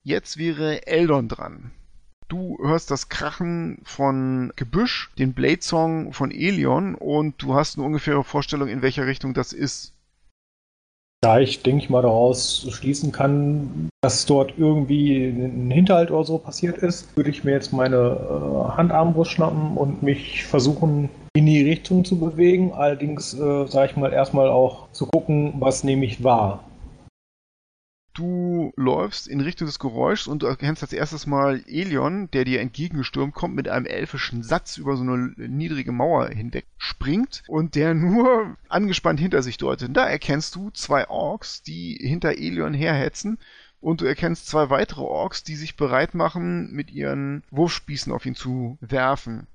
Jetzt wäre Eldon dran. Du hörst das Krachen von Gebüsch, den Blade Song von Elion und du hast eine ungefähre Vorstellung, in welcher Richtung das ist. Da ich, denke ich mal, daraus schließen kann, dass dort irgendwie ein Hinterhalt oder so passiert ist, würde ich mir jetzt meine äh, Handarmbrust schnappen und mich versuchen, in die Richtung zu bewegen. Allerdings, äh, sage ich mal, erstmal auch zu gucken, was nämlich war. Du läufst in Richtung des Geräuschs und du erkennst als erstes mal Elion, der dir entgegengestürmt kommt mit einem elfischen Satz über so eine niedrige Mauer hinweg springt und der nur angespannt hinter sich deutet. Da erkennst du zwei Orks, die hinter Elion herhetzen und du erkennst zwei weitere Orks, die sich bereit machen, mit ihren Wurfspießen auf ihn zu werfen.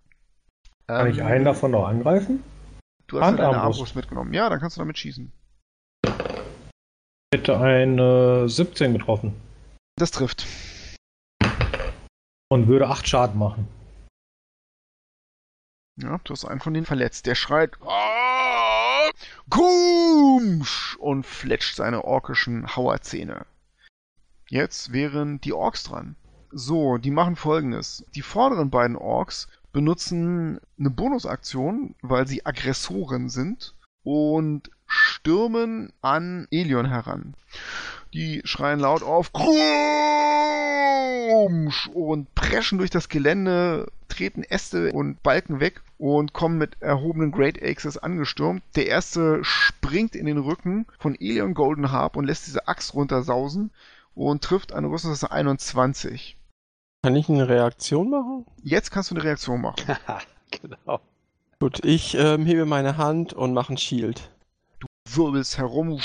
Kann ähm, ich einen davon noch angreifen? Du hast deine Armbrust mitgenommen. Ja, dann kannst du damit schießen hätte eine 17 getroffen. Das trifft. Und würde 8 Schaden machen. Ja, du hast einen von denen verletzt. Der schreit ah, Gumsch und fletscht seine orkischen Hauerzähne. Jetzt wären die Orks dran. So, die machen folgendes. Die vorderen beiden Orks benutzen eine Bonusaktion, weil sie Aggressoren sind und stürmen an Elion heran. Die schreien laut auf Krumsch und preschen durch das Gelände, treten Äste und Balken weg und kommen mit erhobenen Great Axes angestürmt. Der erste springt in den Rücken von Elion Golden Harp und lässt diese Axt runtersausen und trifft eine Rüstungsklasse 21. Kann ich eine Reaktion machen? Jetzt kannst du eine Reaktion machen. genau. Gut, ich ähm, hebe meine Hand und mache ein Shield wirbelst herum,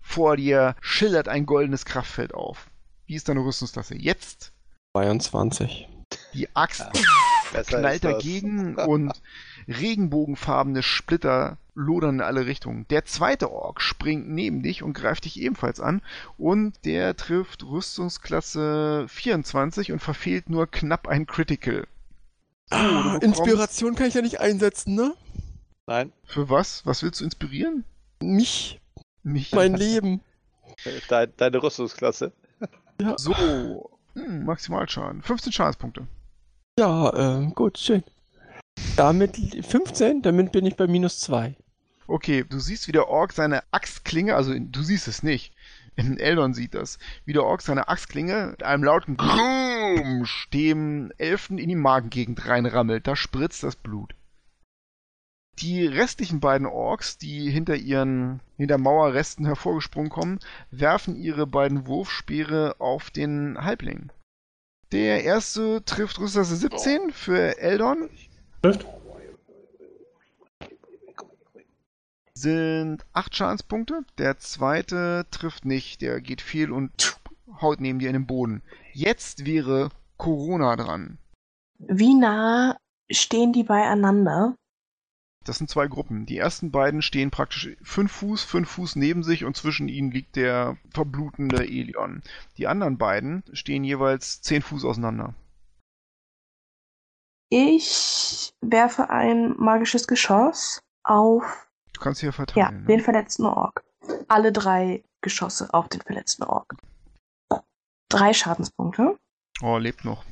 vor dir schillert ein goldenes Kraftfeld auf. Wie ist deine Rüstungsklasse? Jetzt? 22. Die Axt knallt dagegen und regenbogenfarbene Splitter lodern in alle Richtungen. Der zweite Ork springt neben dich und greift dich ebenfalls an und der trifft Rüstungsklasse 24 und verfehlt nur knapp ein Critical. So, ah, Inspiration kann ich ja nicht einsetzen, ne? Nein. Für was? Was willst du inspirieren? Mich. Mich. Mein Leben. Deine, deine Rüstungsklasse. Ja. So. Hm, Maximalschaden. 15 Schadenspunkte. Ja, äh, gut, schön. Damit 15, damit bin ich bei minus 2. Okay, du siehst, wie der Ork seine Axtklinge, also du siehst es nicht, Eldon sieht das, wie der Ork seine Axtklinge mit einem lauten Grumsch dem Elfen in die Magengegend reinrammelt. Da spritzt das Blut. Die restlichen beiden Orks, die hinter ihren hinter Mauerresten hervorgesprungen kommen, werfen ihre beiden Wurfspeere auf den Halbling. Der erste trifft Rüstklasse 17 für Eldon. Trifft. Sind 8 Schadenspunkte. Der zweite trifft nicht. Der geht viel und haut neben dir in den Boden. Jetzt wäre Corona dran. Wie nah stehen die beieinander? Das sind zwei Gruppen. Die ersten beiden stehen praktisch fünf Fuß, fünf Fuß neben sich und zwischen ihnen liegt der verblutende Elion. Die anderen beiden stehen jeweils zehn Fuß auseinander. Ich werfe ein magisches Geschoss auf. Du kannst hier verteilen. Ja, ne? den verletzten Ork. Alle drei Geschosse auf den verletzten Ork. Drei Schadenspunkte. Oh, lebt noch.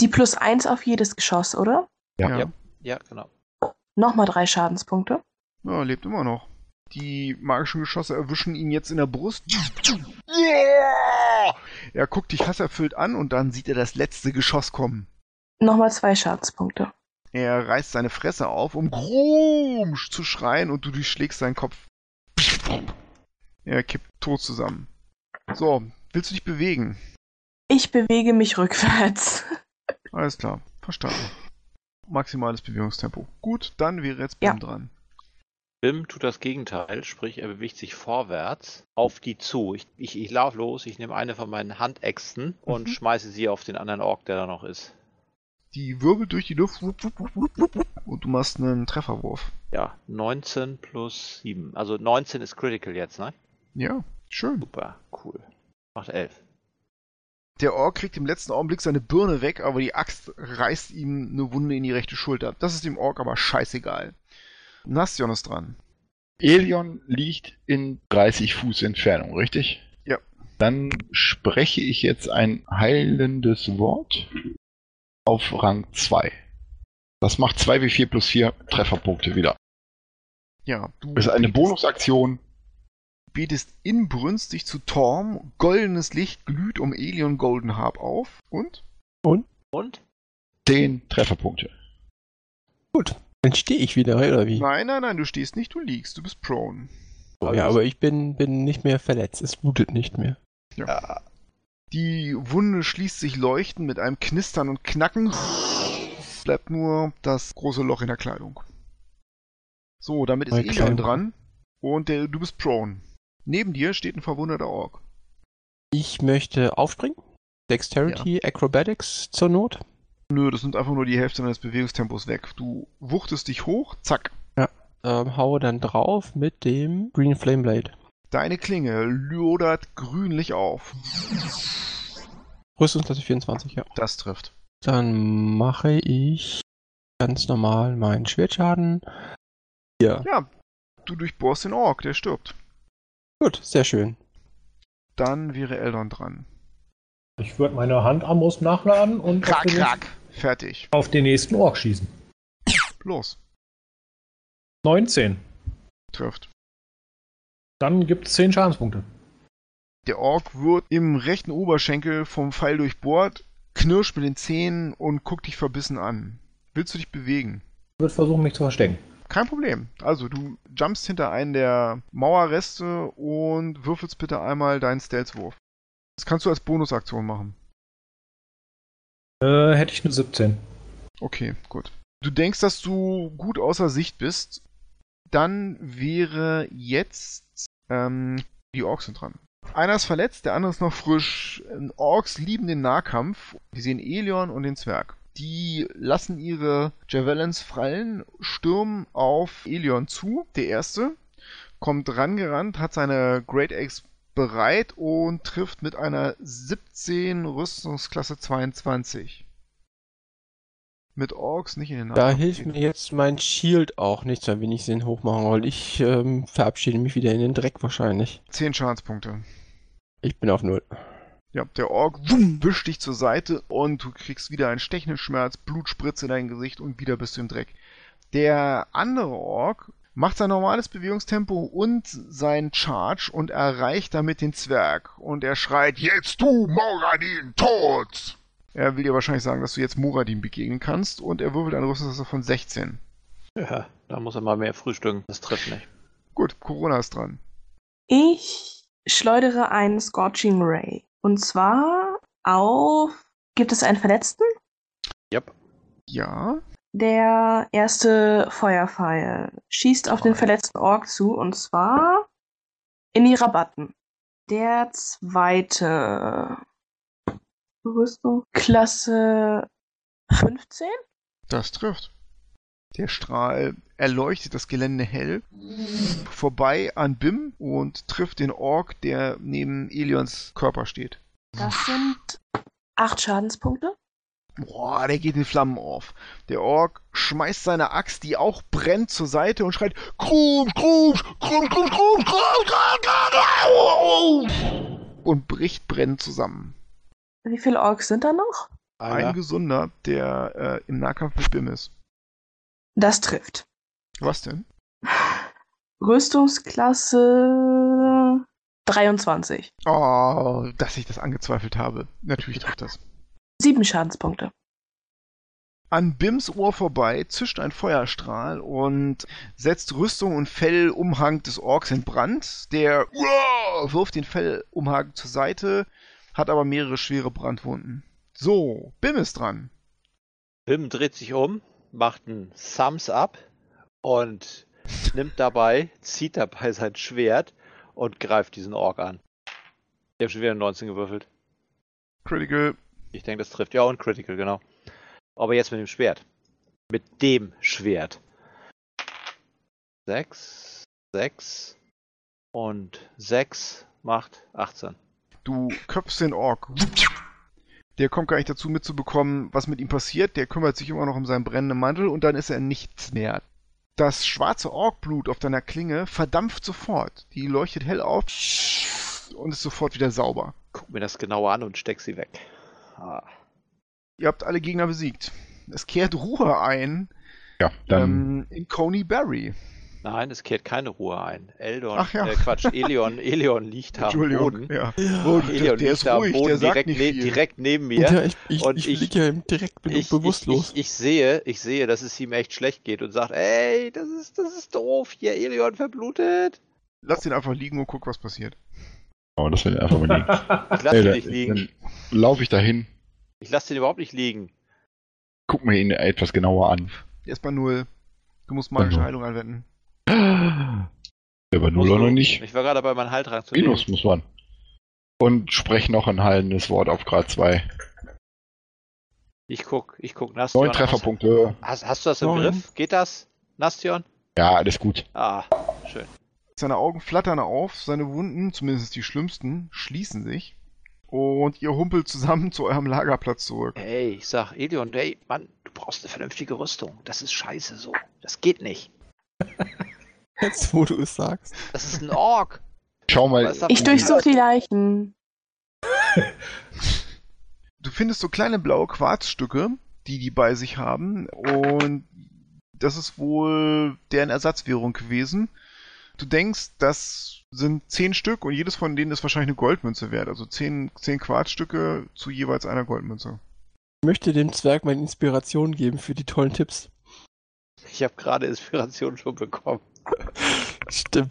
Die plus eins auf jedes Geschoss, oder? Ja, ja, ja genau. Nochmal drei Schadenspunkte. Ja, lebt immer noch. Die magischen Geschosse erwischen ihn jetzt in der Brust. Er guckt dich hasserfüllt an und dann sieht er das letzte Geschoss kommen. Nochmal zwei Schadenspunkte. Er reißt seine Fresse auf, um Grumsch zu schreien und du durchschlägst seinen Kopf. Er kippt tot zusammen. So, willst du dich bewegen? Ich bewege mich rückwärts. Alles klar, verstanden. Maximales Bewegungstempo. Gut, dann wäre jetzt Ja. Bim dran. Bim tut das Gegenteil, sprich er bewegt sich vorwärts auf die zu. Ich, ich, ich laufe los, ich nehme eine von meinen Handäxten und Mhm. schmeiße sie auf den anderen Ork, der da noch ist. Die wirbelt durch die Luft wupp, wupp, wupp, wupp, wupp, wupp, und du machst einen Trefferwurf. Ja, 19 plus 7. Also 19 ist Critical jetzt, ne? Ja, schön. Super, cool. Macht 11. Der Ork kriegt im letzten Augenblick seine Birne weg, aber die Axt reißt ihm eine Wunde in die rechte Schulter. Das ist dem Ork aber scheißegal. Nastion ist dran. Elion liegt in 30 Fuß Entfernung, richtig? Ja. Dann spreche ich jetzt ein heilendes Wort auf Rang 2. Das macht 2w4 plus 4 Trefferpunkte wieder. Ja, du Das ist eine Bonusaktion. Betest inbrünstig zu Torm. Goldenes Licht glüht um Elion Golden Harp auf. Und? Und? 10 Trefferpunkte. Gut, dann stehe ich wieder, oder wie? Nein, nein, nein, du stehst nicht, du liegst. Du bist prone. Oh, ja, aber ich bin, bin nicht mehr verletzt. Es blutet nicht mehr. Ja. Die Wunde schließt sich leuchtend mit einem Knistern und Knacken. Bleibt nur das große Loch in der Kleidung. So, damit ist Elion dran. Und der, du bist prone. Neben dir steht ein verwundeter Ork. Ich möchte aufspringen. Dexterity, Acrobatics zur Not. Nö, das nimmt einfach nur die Hälfte deines Bewegungstempos weg. Du wuchtest dich hoch, zack. Ähm, haue dann drauf mit dem Green Flame Blade. Deine Klinge lodert grünlich auf. Rüstungsklasse 24, ja. Das trifft. Dann mache ich ganz normal meinen Schwertschaden. Ja, Ja, du durchbohrst den Ork, der stirbt. Gut, sehr schön. Dann wäre Eldon dran. Ich würde meine Handarmbrust nachladen und auf Krack, den, krack. Fertig. auf den nächsten Ork schießen. Los. 19. Trifft. Dann gibt es 10 Schadenspunkte. Der Ork wird im rechten Oberschenkel vom Pfeil durchbohrt, knirscht mit den Zähnen und guckt dich verbissen an. Willst du dich bewegen? Ich würde versuchen, mich zu verstecken. Kein Problem. Also, du jumpst hinter einen der Mauerreste und würfelst bitte einmal deinen Stealth-Wurf. Das kannst du als Bonusaktion machen. Äh, hätte ich eine 17. Okay, gut. Du denkst, dass du gut außer Sicht bist. Dann wäre jetzt ähm, die Orks sind dran. Einer ist verletzt, der andere ist noch frisch. Ähm, Orks lieben den Nahkampf. Die sehen Elion und den Zwerg. Die lassen ihre Javelins fallen, stürmen auf Elion zu. Der erste kommt rangerannt, hat seine Great Axe bereit und trifft mit einer 17 Rüstungsklasse 22. Mit Orks nicht in den Da Nahkampf hilft gehen. mir jetzt mein Shield auch nichts mehr, wenn ich den hochmachen wollte. Ich ähm, verabschiede mich wieder in den Dreck wahrscheinlich. 10 Schadenspunkte. Ich bin auf Null. Ja, der Ork wumm, wischt dich zur Seite und du kriegst wieder einen stechenden Schmerz, Blutspritze in dein Gesicht und wieder bist du im Dreck. Der andere Ork macht sein normales Bewegungstempo und sein Charge und erreicht damit den Zwerg. Und er schreit, jetzt du, Moradin, tot! Er will dir wahrscheinlich sagen, dass du jetzt Moradin begegnen kannst und er würfelt eine Rüstungsklasse von 16. Ja, da muss er mal mehr frühstücken. Das trifft nicht. Gut, Corona ist dran. Ich schleudere einen Scorching Ray. Und zwar auf. Gibt es einen Verletzten? Yep. Ja, Der erste Feuerpfeil schießt auf den verletzten Ork zu und zwar in die Rabatten. Der zweite Rüstung Klasse 15. Das trifft. Der Strahl erleuchtet das Gelände hell, vorbei an Bim und trifft den Ork, der neben Elions Körper steht. Das sind acht Schadenspunkte. Boah, der geht in Flammen auf. Der Ork schmeißt seine Axt, die auch brennt, zur Seite und schreit Krum, Krum, Krum, Krum, Krum, Krum, Krum, Krum, Krum, und bricht brennend zusammen. Wie viele Orks sind da noch? Ein Einer. Gesunder, der äh, im Nahkampf mit Bim ist. Das trifft. Was denn? Rüstungsklasse 23. Oh, dass ich das angezweifelt habe. Natürlich trifft das. Sieben Schadenspunkte. An Bims Ohr vorbei zischt ein Feuerstrahl und setzt Rüstung und Fellumhang des Orks in Brand. Der Uah, wirft den Fellumhang zur Seite, hat aber mehrere schwere Brandwunden. So, Bim ist dran. Bim dreht sich um, macht einen Thumbs up und nimmt dabei, zieht dabei sein Schwert und greift diesen Ork an. Ich habe schon wieder eine 19 gewürfelt. Critical. Ich denke, das trifft. Ja, und Critical, genau. Aber jetzt mit dem Schwert. Mit dem Schwert. 6, 6 und 6 macht 18. Du köpfst den Ork. Der kommt gar nicht dazu mitzubekommen, was mit ihm passiert. Der kümmert sich immer noch um seinen brennenden Mantel und dann ist er nichts mehr. Das schwarze Orkblut auf deiner Klinge verdampft sofort. Die leuchtet hell auf und ist sofort wieder sauber. Guck mir das genauer an und steck sie weg. Ah. Ihr habt alle Gegner besiegt. Es kehrt Ruhe ein Ja, dann. ähm, in Coney Barry. Nein, es kehrt keine Ruhe ein. Eldon, Ach ja. äh, Quatsch, Elion, Elion liegt da am Entschuldigung. Boden. Ja. Ja. Oh, der, Elion der liegt ist da am ruhig, Boden, der sagt direkt, nicht ne, direkt neben Ja, mir. ich, ich, Und ich, ich- liege ja ihm direkt Ich, bewusstlos. Ich, ich, ich sehe, ich sehe, dass es ihm echt schlecht geht und sagt, ey, das ist, das ist doof, hier Elion verblutet. Lass den einfach liegen und guck, was passiert. Aber das will ich einfach mal liegen. Ich lasse ihn da- nicht liegen. Dann laufe ich dahin, Ich lasse den überhaupt nicht liegen. guck mir ihn etwas genauer an. Erstmal null. Du musst magische Mhm. Heilung anwenden. Der war null oder noch nicht. Ich war gerade dabei, meinen Heiltrank zu Minus nehmen. muss man. Und sprech noch ein heilendes Wort auf Grad 2. Ich guck, ich guck Nastion. Neun Trefferpunkte. Hast, hast du das im Neun. Griff? Geht das, Nastion? Ja, alles gut. Ah, schön. Seine Augen flattern auf, seine Wunden, zumindest die schlimmsten, schließen sich. Und ihr humpelt zusammen zu eurem Lagerplatz zurück. Ey, ich sag, Elion, ey, Mann, du brauchst eine vernünftige Rüstung. Das ist scheiße so. Das geht nicht. Jetzt, wo du es sagst. Das ist ein Ork. Schau mal. Ich durchsuche die Leichen. Du findest so kleine blaue Quarzstücke, die die bei sich haben. Und das ist wohl deren Ersatzwährung gewesen. Du denkst, das sind zehn Stück und jedes von denen ist wahrscheinlich eine Goldmünze wert. Also zehn, zehn Quarzstücke zu jeweils einer Goldmünze. Ich möchte dem Zwerg meine Inspiration geben für die tollen Tipps. Ich habe gerade Inspiration schon bekommen. Stimmt.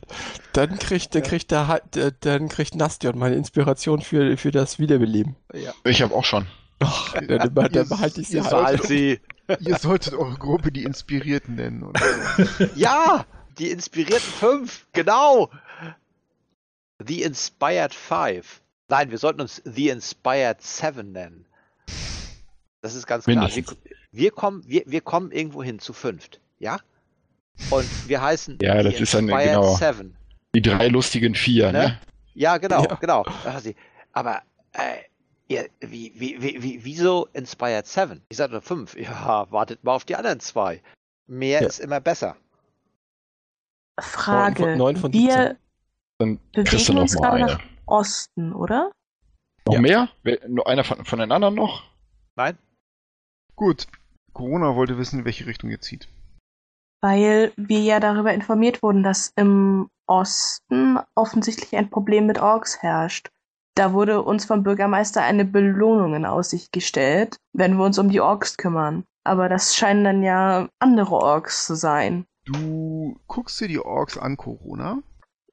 Dann kriegt, dann kriegt der, dann kriegt Nastion meine Inspiration für, für das Wiederbeleben. Ja. Ich habe auch schon. Ach, dann, dann, dann Ihr- behalte ich sie ihr halt. Sie. Ihr solltet eure Gruppe die Inspirierten nennen. Und Ja, die inspirierten fünf, genau. The Inspired Five. Nein, wir sollten uns The Inspired Seven nennen. Das ist ganz klar. Wir, wir, kommen, wir, wir kommen irgendwo hin zu fünft, ja? Und wir heißen Ja, das The ist dann Inspired genau. Seven. Die drei lustigen Vier, Ne? ne? Ja, genau, Ja. genau. Aber äh, ihr, wie, wie, wie, wie, wieso Inspired Seven? Ich sagte fünf. Ja, wartet mal auf die anderen zwei. Mehr Ja. ist immer besser. Frage. Neun von- neun von wir Dann kriegst du bewegen noch uns mal gerade eine. nach Osten, oder? Noch Ja. mehr? Nur einer von, von den anderen noch? Nein? gut, Corona wollte wissen, in welche Richtung ihr zieht. Weil wir ja darüber informiert wurden, dass im Osten offensichtlich ein Problem mit Orks herrscht. Da wurde uns vom Bürgermeister eine Belohnung in Aussicht gestellt, wenn wir uns um die Orks kümmern. Aber das scheinen dann ja andere Orks zu sein. Du guckst dir die Orks an, Corona,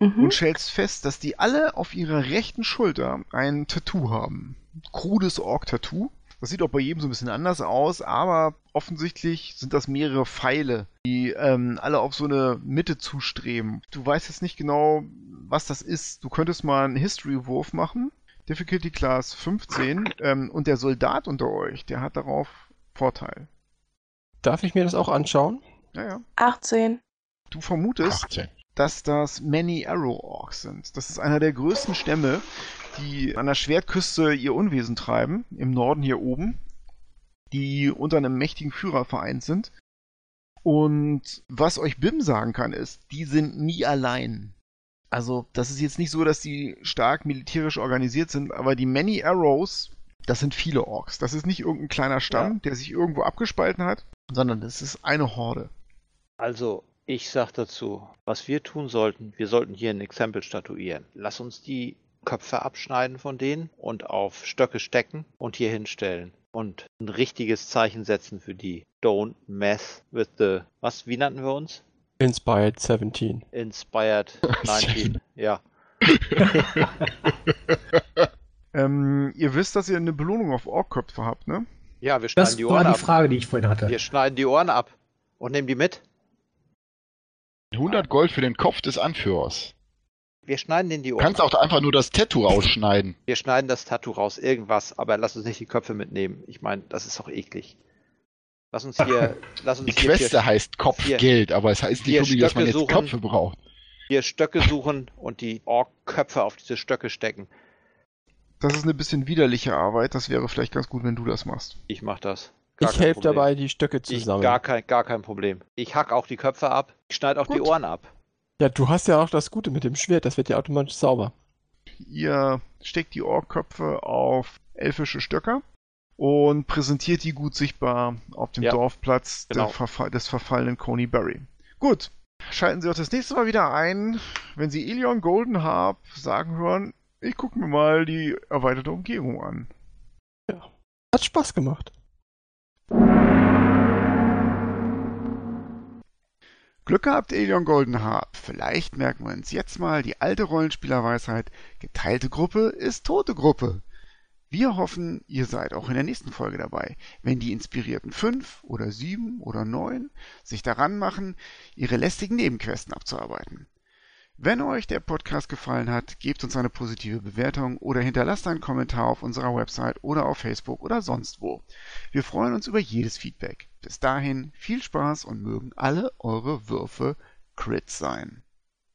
Mhm. und stellst fest, dass die alle auf ihrer rechten Schulter ein Tattoo haben. Krudes Ork-Tattoo. Das sieht auch bei jedem so ein bisschen anders aus, aber offensichtlich sind das mehrere Pfeile, die ähm, alle auf so eine Mitte zustreben. Du weißt jetzt nicht genau, was das ist. Du könntest mal einen History-Wurf machen. Difficulty Class 15. Ähm, und der Soldat unter euch, der hat darauf Vorteil. Darf ich mir das auch anschauen? Ja, ja. 18. Du vermutest, 18. dass das Many Arrow Orcs sind. Das ist einer der größten Stämme, die an der Schwertküste ihr Unwesen treiben, im Norden hier oben, die unter einem mächtigen Führer vereint sind. Und was euch Bim sagen kann, ist, die sind nie allein. Also, das ist jetzt nicht so, dass die stark militärisch organisiert sind, aber die Many Arrows, das sind viele Orks. Das ist nicht irgendein kleiner Stamm, Ja. der sich irgendwo abgespalten hat, sondern das ist eine Horde. Also, ich sag dazu, was wir tun sollten, wir sollten hier ein Exempel statuieren. Lass uns die Köpfe abschneiden von denen und auf Stöcke stecken und hier hinstellen. und ein richtiges Zeichen setzen für die Don't mess with the, was, wie nannten wir uns? Inspired 17. Inspired 19, ja. Ähm, ihr wisst, dass ihr eine Belohnung auf Orkköpfe habt, ne? Ja, wir schneiden Das die war Ohren die ab. Frage, die ich vorhin hatte. Wir schneiden die Ohren ab und nehmen die mit. 100 Gold für den Kopf des Anführers. Wir schneiden den die Du Ohren kannst ab. auch einfach nur das Tattoo ausschneiden. Wir schneiden das Tattoo raus, irgendwas, aber lass uns nicht die Köpfe mitnehmen. Ich meine, das ist doch eklig. Lass uns hier, lass uns Die hier Queste vier, heißt Kopfgeld, aber es heißt nicht unbedingt, dass man jetzt suchen. Köpfe braucht. vier Stöcke suchen und die Ork-Köpfe auf diese Stöcke stecken. Das ist eine bisschen widerliche Arbeit. Das wäre vielleicht ganz gut, wenn du das machst. Ich mach das. Gar Ich helfe dabei, die Stöcke zu Ich, sammeln. gar, kein, gar kein Problem. Ich hack auch die Köpfe ab. Ich schneide auch die Gut. Ohren ab. Ja, du hast ja auch das Gute mit dem Schwert, das wird ja automatisch sauber. Ihr steckt die Orkköpfe auf elfische Stöcker und präsentiert die gut sichtbar auf dem Ja, Dorfplatz genau. der Verfall, des verfallenen Coney Berry. Gut, schalten Sie auch das nächste Mal wieder ein, wenn Sie Ilion Golden Harp sagen hören, ich gucke mir mal die erweiterte Umgebung an. Hat Spaß gemacht. Glück gehabt, Elion Goldenharp. Vielleicht merken wir uns jetzt mal die alte Rollenspielerweisheit, geteilte Gruppe ist tote Gruppe. Wir hoffen, ihr seid auch in der nächsten Folge dabei, wenn die inspirierten fünf oder sieben oder neun sich daran machen, ihre lästigen Nebenquesten abzuarbeiten. Wenn euch der Podcast gefallen hat, gebt uns eine positive Bewertung oder hinterlasst einen Kommentar auf unserer Website oder auf Facebook oder sonst wo. Wir freuen uns über jedes Feedback. Bis dahin viel Spaß und mögen alle eure Würfe Crits sein.